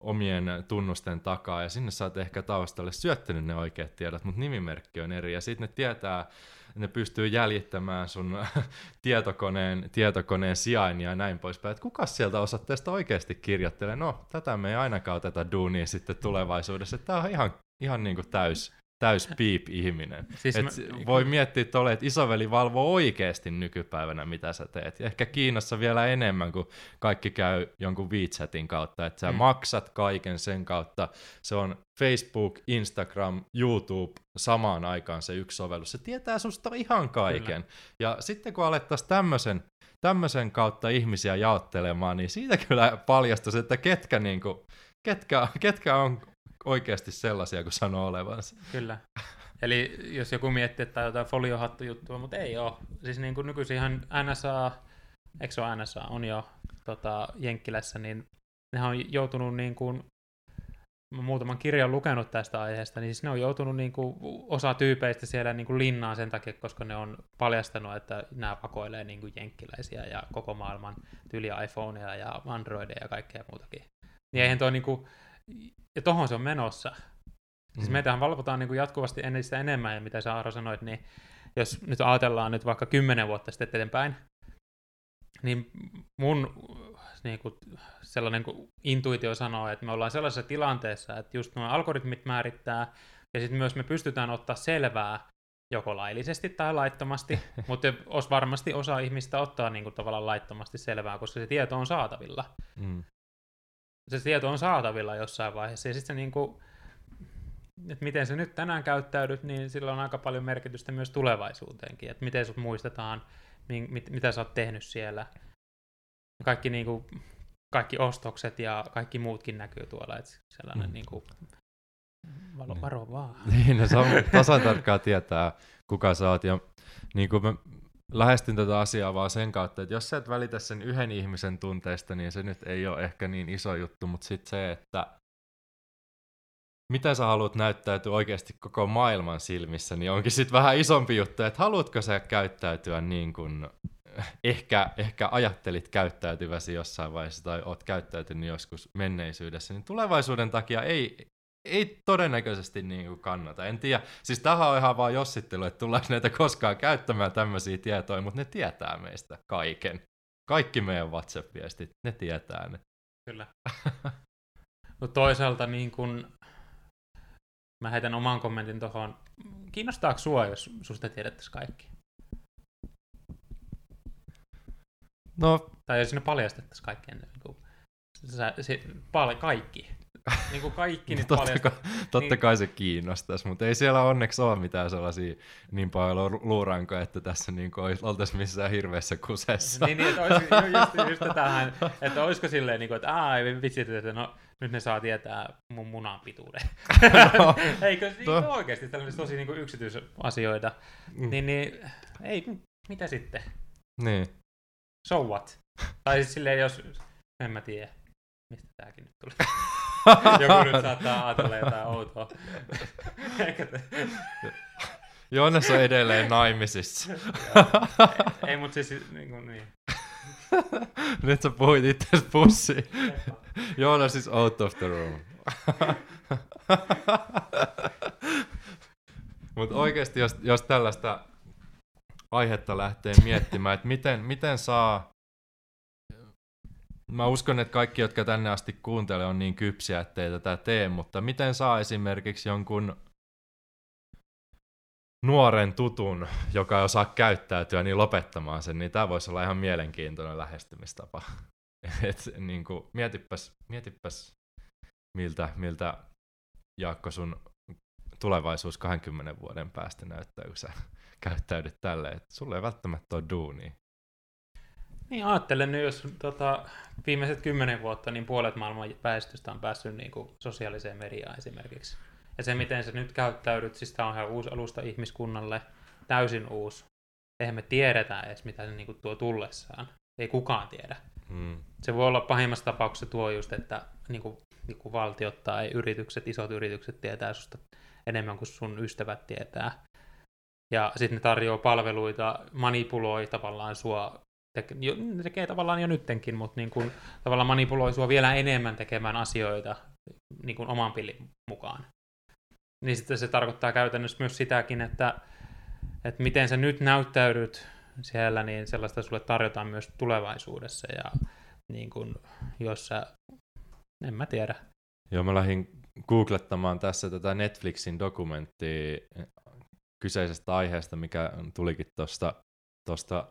omien tunnusten takaa, ja sinne sä oot ehkä taustalle syöttänyt ne oikeat tiedot, mutta nimimerkki on eri, ja sitten ne tietää, ne pystyy jäljittämään sun tietokoneen, tietokoneen sijainnia ja näin poispäin. Että kuka sieltä osoitteesta oikeasti kirjoittelee? No, tätä me ei ainakaan oteta duunia sitten tulevaisuudessa. Tämä on ihan, ihan niin kuin täys, täys piip-ihminen. Siis Et mä... Voi miettiä tuolle, että isoveli valvoo oikeasti nykypäivänä, mitä sä teet. Ja ehkä Kiinassa vielä enemmän, kun kaikki käy jonkun WeChatin kautta. Että sä mm. maksat kaiken sen kautta. Se on Facebook, Instagram, YouTube samaan aikaan se yksi sovellus. Se tietää susta ihan kaiken. Kyllä. Ja sitten kun alettaisiin tämmöisen tämmöisen kautta ihmisiä jaottelemaan, niin siitä kyllä paljastaisi, että ketkä, niin kuin, ketkä, ketkä on oikeasti sellaisia kuin sanoo olevansa. Kyllä. Eli jos joku miettii, että jotain foliohattu-juttua, mutta ei ole. Siis niin kuin nykyisin ihan NSA, eikö se ole NSA, on jo tota, Jenkkilässä, niin ne on joutunut niin kuin, muutaman kirjan lukenut tästä aiheesta, niin siis ne on joutunut niin kuin, osa tyypeistä siellä niin kuin linnaan sen takia, koska ne on paljastanut, että nämä pakoilee niin kuin jenkkiläisiä ja koko maailman tyyli iPhoneja ja Androideja ja kaikkea muutakin. Niin eihän toi niin kuin, ja tohon se on menossa. Siis mm. meitähän valvotaan niin kuin jatkuvasti entistä enemmän, ja mitä sä Aaro sanoit, niin jos nyt ajatellaan nyt vaikka kymmenen vuotta sitten eteenpäin, niin mun niin kuin, sellainen kuin intuitio sanoo, että me ollaan sellaisessa tilanteessa, että just nuo algoritmit määrittää, ja sitten myös me pystytään ottaa selvää joko laillisesti tai laittomasti, mutta os varmasti osa ihmistä ottaa niin kuin, tavallaan laittomasti selvää, koska se tieto on saatavilla. Mm se tieto on saatavilla jossain vaiheessa, ja sitten niin kuin, että miten se nyt tänään käyttäydyt, niin sillä on aika paljon merkitystä myös tulevaisuuteenkin, että miten sut muistetaan, mit, mitä sä oot tehnyt siellä. Kaikki, niin kuin, kaikki ostokset ja kaikki muutkin näkyy tuolla, että sellainen mm. niin kuin, valo, varo vaan. Niin, no, se on tasan tarkkaa tietää, kuka sä oot, ja niin kuin mä lähestyn tätä asiaa vaan sen kautta, että jos sä et välitä sen yhden ihmisen tunteista, niin se nyt ei ole ehkä niin iso juttu, mutta sitten se, että mitä sä haluat näyttäytyä oikeasti koko maailman silmissä, niin onkin sitten vähän isompi juttu, että haluatko sä käyttäytyä niin kuin ehkä, ehkä ajattelit käyttäytyväsi jossain vaiheessa tai oot käyttäytynyt joskus menneisyydessä, niin tulevaisuuden takia ei, ei todennäköisesti niin kuin kannata. En tiedä, siis tähän on ihan vaan jossittelu, että tullaan näitä koskaan käyttämään tämmöisiä tietoja, mutta ne tietää meistä kaiken. Kaikki meidän WhatsApp-viestit, ne tietää ne. Kyllä. no toisaalta niin kun, mä heitän oman kommentin tuohon. Kiinnostaako sua, jos susta tiedettäisiin kaikki? No. Tai jos sinne paljastettaisiin kaikki ennen kuin sä, se, pal- kaikki. Niin kuin kaikki nyt totta, kai, totta niin... kai se kiinnostaisi, mutta ei siellä onneksi ole mitään sellaisia niin paljon luurankoja, että tässä niin kuin oltaisiin missään hirveässä kusessa. niin, niin että olisiko, just, just tähän, että olisiko silleen, niin kuin, että aah, vitsi, että no, nyt ne saa tietää mun munan pituuden. no, Eikö to... niin oikeasti tällaisia tosi niin kuin yksityisasioita? Mm. Niin, niin, ei, mitä sitten? Niin. So what? Tai siis silleen, jos, en mä tiedä, mistä tääkin nyt tuli. Joku nyt saattaa ajatella jotain outoa. Joonas on edelleen naimisissa. ei, ei mutta siis niin, kuin, niin. Nyt sä puhuit itse pussiin. Joonas is out of the room. Mutta oikeasti, jos, jos tällaista aihetta lähtee miettimään, että miten, miten saa Mä uskon, että kaikki, jotka tänne asti kuuntelee, on niin kypsiä, ettei tätä tee, mutta miten saa esimerkiksi jonkun nuoren tutun, joka ei osaa käyttäytyä, niin lopettamaan sen, niin tämä voisi olla ihan mielenkiintoinen lähestymistapa. Et, niin kuin, mietipäs, mietipäs miltä, miltä Jaakko sun tulevaisuus 20 vuoden päästä näyttää, kun sä käyttäydyt tälleen, sulle ei välttämättä ole duunia. Niin ajattelen nyt, jos tota, viimeiset kymmenen vuotta, niin puolet maailman väestöstä on päässyt niin kuin, sosiaaliseen mediaan esimerkiksi. Ja se, miten sä nyt käyttäydyt, siis tämä on ihan uusi alusta ihmiskunnalle, täysin uusi. Eihän me tiedetä edes, mitä se niin kuin, tuo tullessaan. Ei kukaan tiedä. Hmm. Se voi olla pahimmassa tapauksessa tuo just, että niin kuin, niin kuin valtiot tai yritykset, isot yritykset tietää susta enemmän kuin sun ystävät tietää. Ja sitten ne tarjoaa palveluita, manipuloi tavallaan sua, teke, jo, tekee tavallaan jo nyttenkin, mutta niin kuin, tavallaan manipuloi sua vielä enemmän tekemään asioita niin kuin oman pilin mukaan. Niin sitten se tarkoittaa käytännössä myös sitäkin, että, että miten sä nyt näyttäydyt siellä, niin sellaista sulle tarjotaan myös tulevaisuudessa. Ja niin kuin, jos sä, en mä tiedä. Joo, mä lähdin googlettamaan tässä tätä Netflixin dokumenttia kyseisestä aiheesta, mikä tulikin tuosta tosta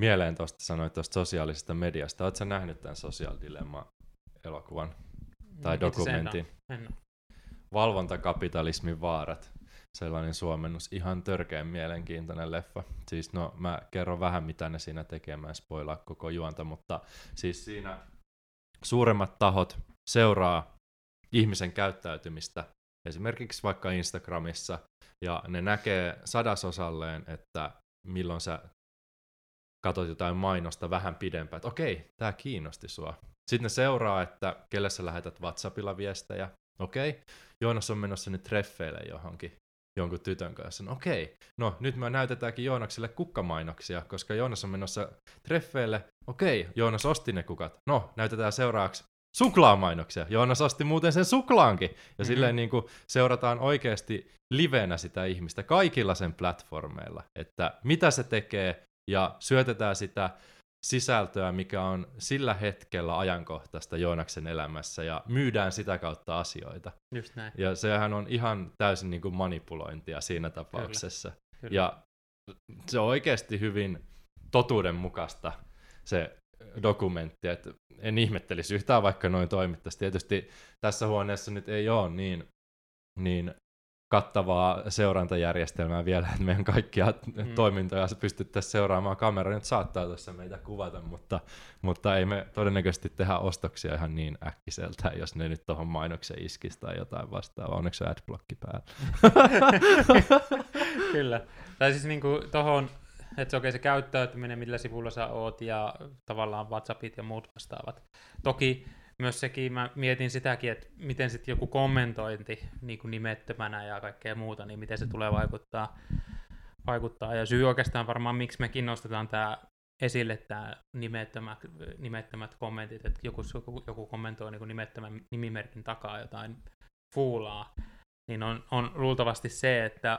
mieleen tuosta sanoit tuosta sosiaalisesta mediasta. Oletko nähnyt tämän Social Dilemma-elokuvan tai dokumentin? Valvontakapitalismin vaarat. Sellainen suomennus. Ihan törkeän mielenkiintoinen leffa. Siis no, mä kerron vähän mitä ne siinä tekee, mä en spoilaa koko juonta, mutta siis siinä suuremmat tahot seuraa ihmisen käyttäytymistä esimerkiksi vaikka Instagramissa, ja ne näkee sadasosalleen, että milloin sä katsot jotain mainosta vähän pidempään, että okei, tämä kiinnosti sua. Sitten ne seuraa, että kelle sä lähetät WhatsAppilla viestejä. Okei, Joonas on menossa nyt treffeille johonkin jonkun tytön kanssa. No okei, no nyt me näytetäänkin Joonakselle kukkamainoksia, koska Joonas on menossa treffeille. Okei, Joonas osti ne kukat. No, näytetään seuraavaksi suklaamainoksia. Joonas osti muuten sen suklaankin. Ja mm-hmm. silleen niin kuin seurataan oikeasti livenä sitä ihmistä kaikilla sen platformeilla, että mitä se tekee, ja syötetään sitä sisältöä, mikä on sillä hetkellä ajankohtaista Joonaksen elämässä, ja myydään sitä kautta asioita. Just näin. Ja sehän on ihan täysin niin kuin manipulointia siinä tapauksessa. Kyllä. Kyllä. Ja se on oikeasti hyvin totuudenmukaista se dokumentti, että en ihmettelisi yhtään, vaikka noin toimittaisi. Tietysti tässä huoneessa nyt ei ole niin, niin kattavaa seurantajärjestelmää vielä, että meidän kaikkia mm. toimintoja pystyttäisiin seuraamaan kamera nyt saattaa tuossa meitä kuvata, mutta, mutta ei me todennäköisesti tehdä ostoksia ihan niin äkkiseltä, jos ne nyt tuohon mainokseen iskisi tai jotain vastaavaa. Onneksi on adblocki päällä. Kyllä. Tai siis niin kuin tohon että se, okay, se käyttäytyminen, millä sivulla sä oot ja tavallaan WhatsAppit ja muut vastaavat. Toki myös sekin, mä mietin sitäkin, että miten sitten joku kommentointi niin kuin nimettömänä ja kaikkea muuta, niin miten se tulee vaikuttaa. vaikuttaa. Ja syy oikeastaan varmaan, miksi mekin nostetaan tämä esille tämä nimettömät, nimettömät kommentit, että joku, joku, kommentoi niin nimettömän nimimerkin takaa jotain fuulaa, niin on, on luultavasti se, että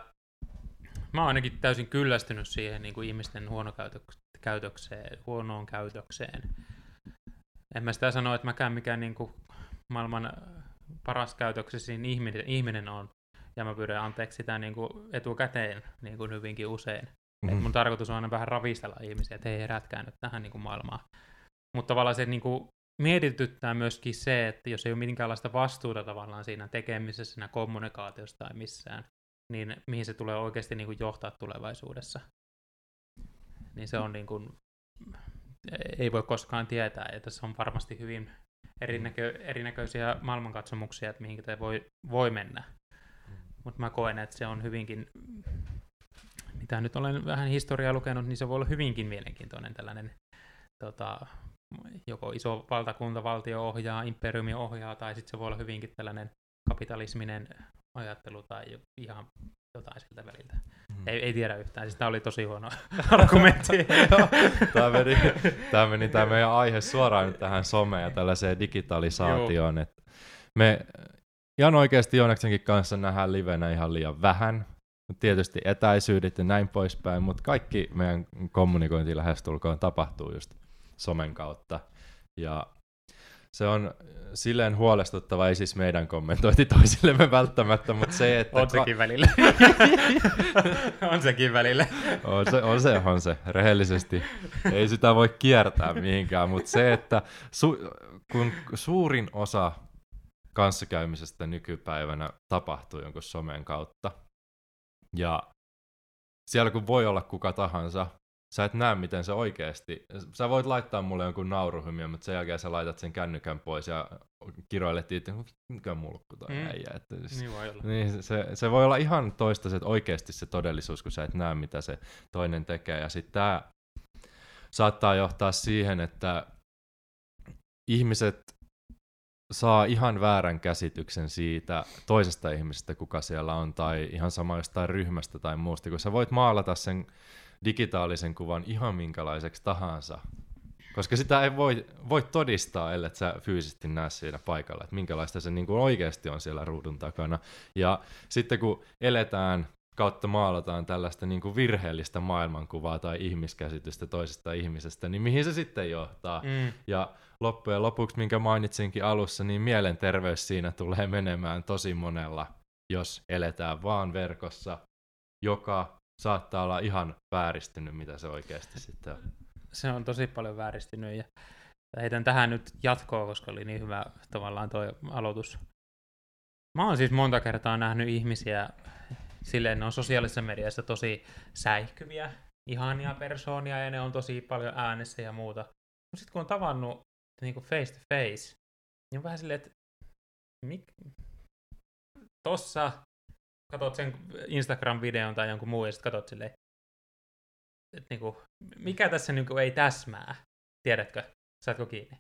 mä oon ainakin täysin kyllästynyt siihen niin kuin ihmisten huonokäytökseen, huonoon käytökseen. En mä sitä sano, että mäkään mikään niin kuin maailman paras käytöksessä ihminen, ihminen on, ja mä pyydän anteeksi sitä niin kuin etukäteen niin kuin hyvinkin usein. Mm-hmm. Et mun tarkoitus on aina vähän ravistella ihmisiä, että hei herätkää nyt tähän niin kuin maailmaan. Mutta tavallaan se niin kuin mietityttää myöskin se, että jos ei ole minkäänlaista vastuuta tavallaan siinä tekemisessä, siinä kommunikaatiossa tai missään, niin mihin se tulee oikeasti niin kuin johtaa tulevaisuudessa. Niin se on niin kuin, ei voi koskaan tietää, ja tässä on varmasti hyvin erinäkö, erinäköisiä maailmankatsomuksia, että mihin tämä voi, voi mennä. Mm. Mutta mä koen, että se on hyvinkin, mitä nyt olen vähän historiaa lukenut, niin se voi olla hyvinkin mielenkiintoinen tällainen tota, joko iso valtakunta, valtio ohjaa, imperiumi ohjaa, tai sitten se voi olla hyvinkin tällainen kapitalisminen ajattelu tai ihan jotain siltä väliltä. Mm. Ei, ei tiedä yhtään, siis tämä oli tosi huono argumentti. tämä, meni, tämä meni tämä meidän aihe suoraan nyt tähän someen ja tällaiseen digitalisaatioon. Että me ihan oikeasti Joonaksenkin kanssa nähdään livenä ihan liian vähän. Tietysti etäisyydet ja näin poispäin, mutta kaikki meidän kommunikointi lähestulkoon tapahtuu just somen kautta. Ja se on silleen huolestuttava, ei siis meidän kommentointi toisillemme välttämättä, mutta se, että... On sekin välillä. on sekin välillä. on se, on se, on se, rehellisesti. Ei sitä voi kiertää mihinkään, mutta se, että su, kun suurin osa kanssakäymisestä nykypäivänä tapahtuu jonkun somen kautta, ja siellä kun voi olla kuka tahansa, sä et näe, miten se oikeasti, sä voit laittaa mulle jonkun nauruhymiön, mutta sen jälkeen sä laitat sen kännykän pois ja kiroilet että mikä mulkku toi mm. äijä. Että siis, niin voi olla. Niin, se, se voi olla ihan toista se, oikeasti se todellisuus, kun sä et näe, mitä se toinen tekee. Ja sitten tämä saattaa johtaa siihen, että ihmiset saa ihan väärän käsityksen siitä toisesta ihmisestä, kuka siellä on, tai ihan sama jostain ryhmästä tai muusta, kun sä voit maalata sen digitaalisen kuvan ihan minkälaiseksi tahansa. Koska sitä ei voi, voi todistaa, ellei sä fyysisesti näe siinä paikalla, että minkälaista se niin oikeasti on siellä ruudun takana. Ja sitten kun eletään kautta maalataan tällaista niin kuin virheellistä maailmankuvaa tai ihmiskäsitystä toisesta ihmisestä, niin mihin se sitten johtaa? Mm. Ja loppujen lopuksi, minkä mainitsinkin alussa, niin mielenterveys siinä tulee menemään tosi monella, jos eletään vaan verkossa, joka saattaa olla ihan vääristynyt, mitä se oikeasti sitten on. Se on tosi paljon vääristynyt ja heitän tähän nyt jatkoa, koska oli niin hyvä tavallaan tuo aloitus. Mä oon siis monta kertaa nähnyt ihmisiä, silleen ne on sosiaalisessa mediassa tosi säihkyviä, ihania persoonia ja ne on tosi paljon äänessä ja muuta. Mutta sitten kun on tavannut niin kuin face to face, niin on vähän silleen, että mik... tossa katot sen Instagram-videon tai jonkun muun ja sitten katot silleen, että niinku, mikä tässä niinku ei täsmää, tiedätkö, saatko kiinni?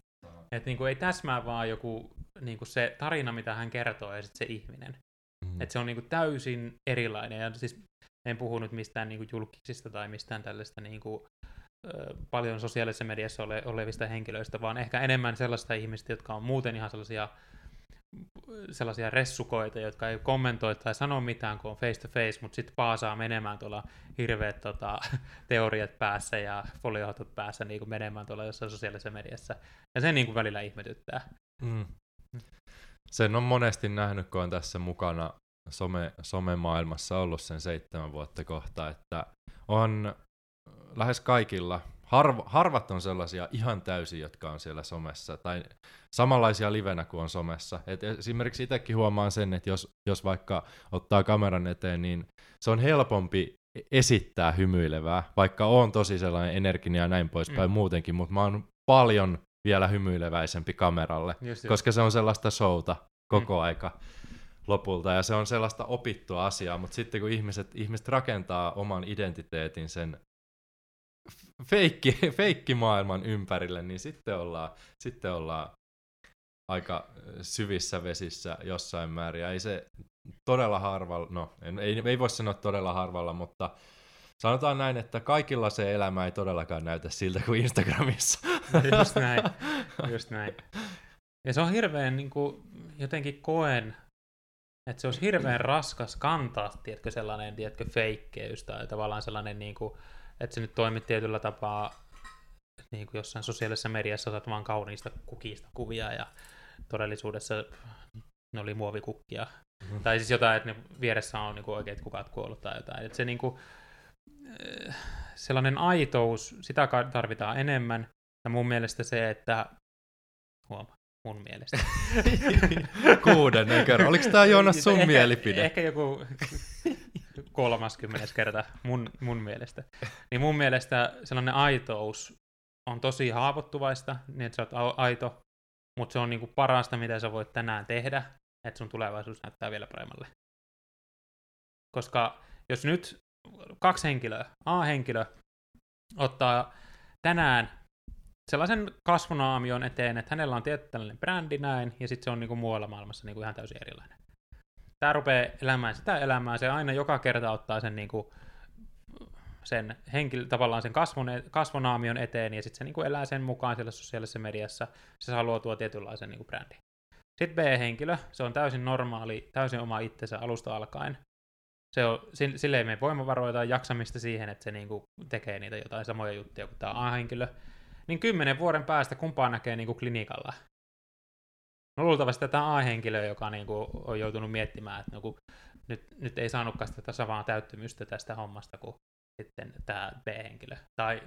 Että niinku ei täsmää vaan joku niinku se tarina, mitä hän kertoo ja sitten se ihminen. Mm. Että se on niinku täysin erilainen ja siis en puhu nyt mistään niinku julkisista tai mistään tällaista niinku, paljon sosiaalisessa mediassa ole, olevista henkilöistä, vaan ehkä enemmän sellaista ihmistä, jotka on muuten ihan sellaisia sellaisia ressukoita, jotka ei kommentoi tai sano mitään, kun on face to face, mutta sitten paasaa menemään tuolla hirveät tota, teoriat päässä ja folioautot päässä niin kuin menemään tuolla jossain sosiaalisessa mediassa. Ja se niin kuin välillä ihmetyttää. Mm. Sen on monesti nähnyt, kun on tässä mukana some, somemaailmassa ollut sen seitsemän vuotta kohta, että on lähes kaikilla harv, harvat on sellaisia ihan täysin, jotka on siellä somessa, tai samanlaisia livenä kuin on somessa. Et esimerkiksi itsekin huomaan sen, että jos, jos vaikka ottaa kameran eteen, niin se on helpompi esittää hymyilevää, vaikka on tosi sellainen energinen ja näin poispäin mm. muutenkin, mutta mä oon paljon vielä hymyileväisempi kameralle, just, just. koska se on sellaista showta koko mm. aika lopulta, ja se on sellaista opittua asiaa, mutta sitten kun ihmiset, ihmiset rakentaa oman identiteetin sen feikki, feikkimaailman ympärille, niin sitten ollaan, sitten ollaan aika syvissä vesissä jossain määrin. ei se todella harvalla, no ei, ei voi sanoa todella harvalla, mutta sanotaan näin, että kaikilla se elämä ei todellakaan näytä siltä kuin Instagramissa. Just näin, just näin. Ja se on hirveän niin kuin, jotenkin koen, että se olisi hirveän raskas kantaa, tiedätkö, sellainen, tiedätkö, feikkeys tai tavallaan sellainen niin kuin, että se nyt toimit tietyllä tapaa niin kuin jossain sosiaalisessa mediassa otat vaan kauniista kukista kuvia ja todellisuudessa ne oli muovikukkia. Mm. Tai siis jotain, että ne vieressä on niin kuin oikeat kukat kuollut tai jotain. Että se niin kuin, eh, sellainen aitous, sitä tarvitaan enemmän. Ja mun mielestä se, että huoma, mun mielestä. Kuudennen kerran. Oliko tämä Joonas sun ehkä, mielipide? Ehkä joku 30 kerta mun, mun mielestä. Niin mun mielestä sellainen aitous on tosi haavoittuvaista, niin että sä oot aito, mutta se on niinku parasta, mitä sä voit tänään tehdä, että sun tulevaisuus näyttää vielä paremmalle. Koska jos nyt kaksi henkilöä, A-henkilö, ottaa tänään sellaisen kasvunaamion eteen, että hänellä on tietty tällainen brändi näin, ja sitten se on niinku muualla maailmassa niinku ihan täysin erilainen tämä rupeaa elämään sitä elämää, se aina joka kerta ottaa sen, niin kuin, sen henkilö, tavallaan sen kasvon, kasvonaamion eteen, ja sitten se niin kuin elää sen mukaan siellä sosiaalisessa mediassa, se saa luotua tietynlaisen niin kuin brändin. Sitten B-henkilö, se on täysin normaali, täysin oma itsensä alusta alkaen. Se on, sille ei mene voimavaroja tai jaksamista siihen, että se niinku tekee niitä jotain samoja juttuja kuin tämä A-henkilö. Niin kymmenen vuoden päästä kumpaa näkee niinku klinikalla. No luultavasti tätä A-henkilöä, joka niin kuin, on joutunut miettimään, että no, kun nyt, nyt ei saanutkaan sitä samaa täyttymystä tästä hommasta kuin sitten tämä B-henkilö. Tai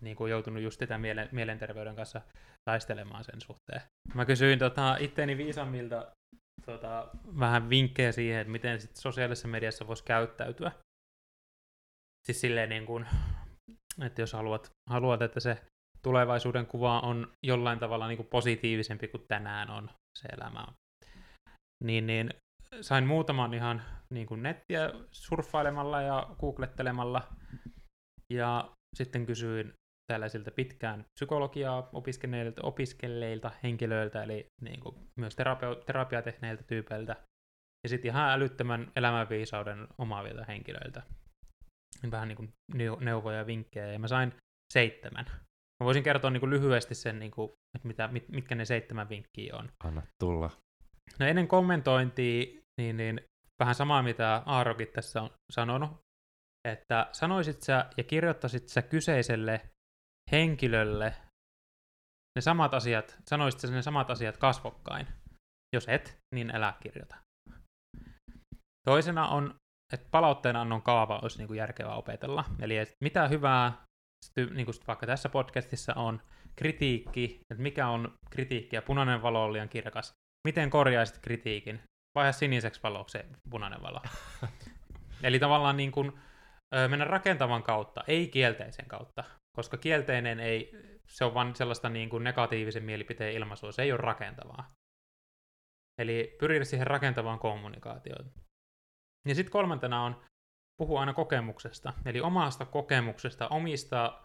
niin kuin joutunut just sitä mielen, mielenterveyden kanssa taistelemaan sen suhteen. Mä kysyin tota, itteeni viisammilta tota, vähän vinkkejä siihen, että miten sit sosiaalisessa mediassa voisi käyttäytyä. Siis silleen niin kuin, että jos haluat, haluat, että se tulevaisuuden kuva on jollain tavalla niin kuin positiivisempi kuin tänään on se elämä. Niin, niin sain muutaman ihan niin kuin nettiä surffailemalla ja googlettelemalla. Ja sitten kysyin tällaisilta pitkään psykologiaa opiskelleilta, opiskelleilta henkilöiltä, eli niin kuin myös terapia, terapia tehneiltä tyypeiltä, ja sitten ihan älyttömän elämänviisauden omaavilta henkilöiltä. Vähän niin kuin neuvoja ja vinkkejä, ja mä sain seitsemän. Mä voisin kertoa niin kuin lyhyesti sen, niin kuin, että mitä, mit, mitkä ne seitsemän vinkkiä on. Anna tulla. No ennen kommentointia, niin, niin vähän samaa mitä Aarokin tässä on sanonut, että sanoisit sä ja kirjoittaisit sä kyseiselle henkilölle ne samat asiat, sanoisit sä ne samat asiat kasvokkain. Jos et, niin älä kirjoita. Toisena on, että palautteen annon kaava olisi niin kuin järkevää opetella. Eli että mitä hyvää, niin kuin vaikka tässä podcastissa on, kritiikki, että mikä on kritiikki ja punainen valo on liian kirkas. Miten korjaisit kritiikin? Vaiha siniseksi valoksi punainen valo. Eli tavallaan niin kuin, mennä rakentavan kautta, ei kielteisen kautta koska kielteinen ei, se on vain sellaista niin kuin negatiivisen mielipiteen ilmaisua, se ei ole rakentavaa. Eli pyri siihen rakentavaan kommunikaatioon. Ja sitten kolmantena on puhua aina kokemuksesta, eli omasta kokemuksesta, omista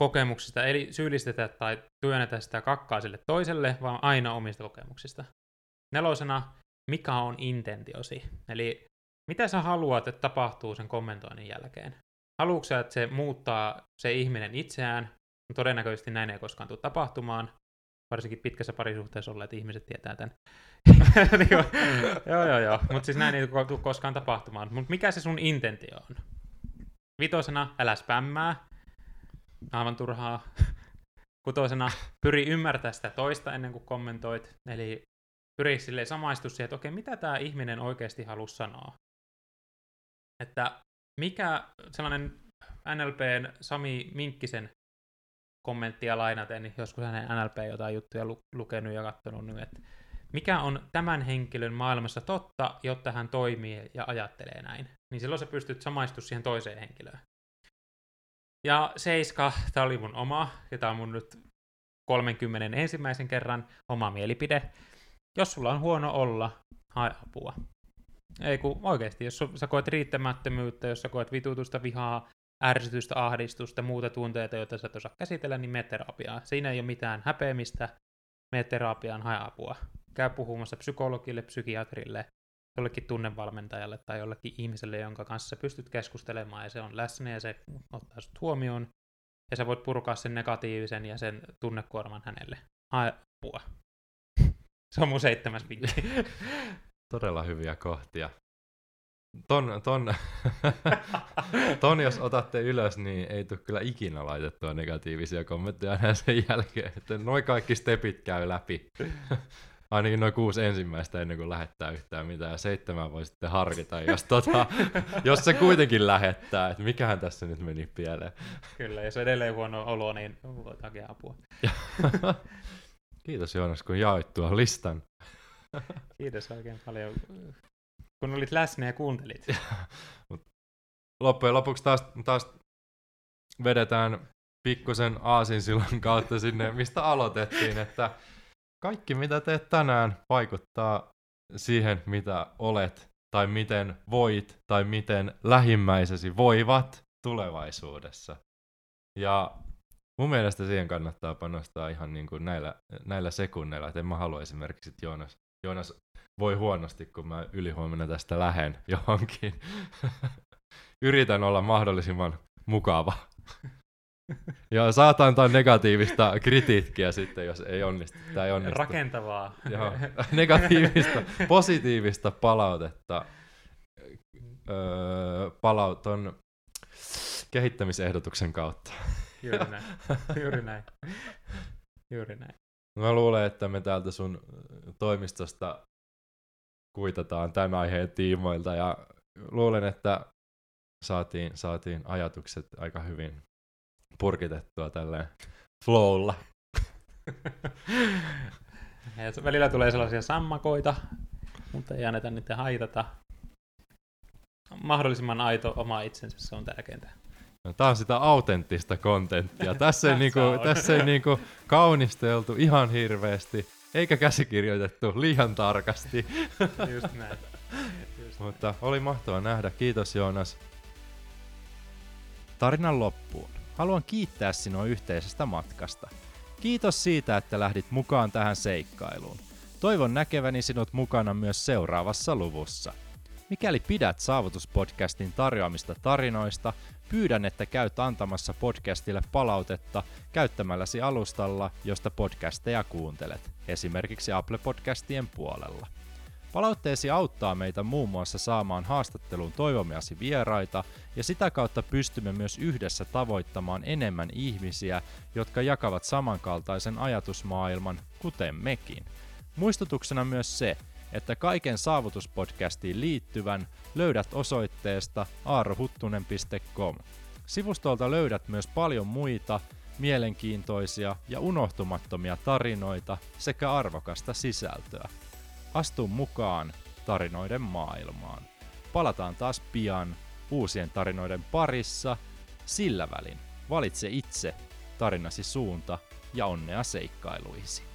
kokemuksista, eli syyllistetä tai työnnetä sitä kakkaa sille toiselle, vaan aina omista kokemuksista. Nelosena, mikä on intentiosi, eli mitä sä haluat, että tapahtuu sen kommentoinnin jälkeen. Haluatko että se muuttaa se ihminen itseään? Todennäköisesti näin ei koskaan tule tapahtumaan. Varsinkin pitkässä parisuhteessa olleet ihmiset tietää tämän. Niinku, joo, joo, joo. Mutta siis näin ei tule koskaan tapahtumaan. Mutta mikä se sun intentio on? Vitosena, älä spämmää. Aivan turhaa. Kutosena, pyri ymmärtää sitä toista ennen kuin kommentoit. Eli pyri sille samaistua siihen, että okei, mitä tämä ihminen oikeasti halusi sanoa. Että mikä sellainen NLPn Sami Minkkisen kommenttia lainaten, niin joskus hänen NLP jotain juttuja lu- lukenut ja katsonut, niin että mikä on tämän henkilön maailmassa totta, jotta hän toimii ja ajattelee näin. Niin silloin sä pystyt samaistumaan siihen toiseen henkilöön. Ja seiska, tämä oli mun oma, ja tämä on mun nyt 30 ensimmäisen kerran oma mielipide. Jos sulla on huono olla, hae apua. Ei kun oikeasti, jos sä koet riittämättömyyttä, jos sä koet vitutusta, vihaa, ärsytystä, ahdistusta, muuta tunteita, joita sä et osaa käsitellä, niin mene terapiaan. Siinä ei ole mitään häpeämistä, mene terapiaan, hae apua. Käy puhumassa psykologille, psykiatrille, jollekin tunnevalmentajalle tai jollekin ihmiselle, jonka kanssa pystyt keskustelemaan ja se on läsnä ja se ottaa sut huomioon. Ja sä voit purkaa sen negatiivisen ja sen tunnekuorman hänelle. Hae apua. Se on mun seitsemäs vinkki. Todella hyviä kohtia. Ton, ton, ton jos otatte ylös, niin ei tule kyllä ikinä laitettua negatiivisia kommentteja enää sen jälkeen. Että noin kaikki stepit käy läpi. Ainakin noin kuusi ensimmäistä ennen kuin lähettää yhtään mitään. Seitsemän voi sitten harkita, jos, tota, jos se kuitenkin lähettää, että mikähän tässä nyt meni pieleen. Kyllä, jos edelleen huono olo, niin voi hakea apua. Kiitos Joonas, kun jaoit tuon listan. Kiitos oikein paljon, kun olit läsnä ja kuuntelit. Loppujen lopuksi taas, taas vedetään pikkusen aasinsillan kautta sinne, mistä aloitettiin, että kaikki mitä teet tänään vaikuttaa siihen, mitä olet, tai miten voit, tai miten lähimmäisesi voivat tulevaisuudessa. Ja mun mielestä siihen kannattaa panostaa ihan niin kuin näillä, näillä sekunneilla, että en mä halua esimerkiksi, että Joonas Joonas voi huonosti, kun mä ylihuomenna tästä lähen johonkin. Yritän olla mahdollisimman mukava. Ja saatan antaa negatiivista kritiikkiä sitten, jos ei onnistu. Tämä ei onnistu. Rakentavaa. Joo, negatiivista, positiivista palautetta. Öö, palauton kehittämisehdotuksen kautta. Juuri näin. Juuri näin. Juuri näin. Mä luulen, että me täältä sun toimistosta kuitataan tämän aiheen tiimoilta ja luulen, että saatiin, saatiin ajatukset aika hyvin purkitettua tälleen flowlla. Välillä tulee sellaisia sammakoita, mutta ei anneta niitä haitata. Mahdollisimman aito oma itsensä, se on tärkeintä. No, tää on sitä autenttista kontenttia. Tässä ei, niinku, tässä ei niinku kaunisteltu ihan hirveästi, eikä käsikirjoitettu liian tarkasti. Just näin. Just Mutta oli mahtavaa nähdä. Kiitos Joonas. Tarinan loppuun. Haluan kiittää sinua yhteisestä matkasta. Kiitos siitä, että lähdit mukaan tähän seikkailuun. Toivon näkeväni sinut mukana myös seuraavassa luvussa. Mikäli pidät Saavutuspodcastin tarjoamista tarinoista, pyydän, että käyt antamassa podcastille palautetta käyttämälläsi alustalla, josta podcasteja kuuntelet, esimerkiksi Apple Podcastien puolella. Palautteesi auttaa meitä muun muassa saamaan haastatteluun toivomiasi vieraita ja sitä kautta pystymme myös yhdessä tavoittamaan enemmän ihmisiä, jotka jakavat samankaltaisen ajatusmaailman, kuten mekin. Muistutuksena myös se, että kaiken saavutuspodcastiin liittyvän löydät osoitteesta aarohuttunen.com. Sivustolta löydät myös paljon muita mielenkiintoisia ja unohtumattomia tarinoita sekä arvokasta sisältöä. Astu mukaan tarinoiden maailmaan. Palataan taas pian uusien tarinoiden parissa. Sillä välin valitse itse tarinasi suunta ja onnea seikkailuisi.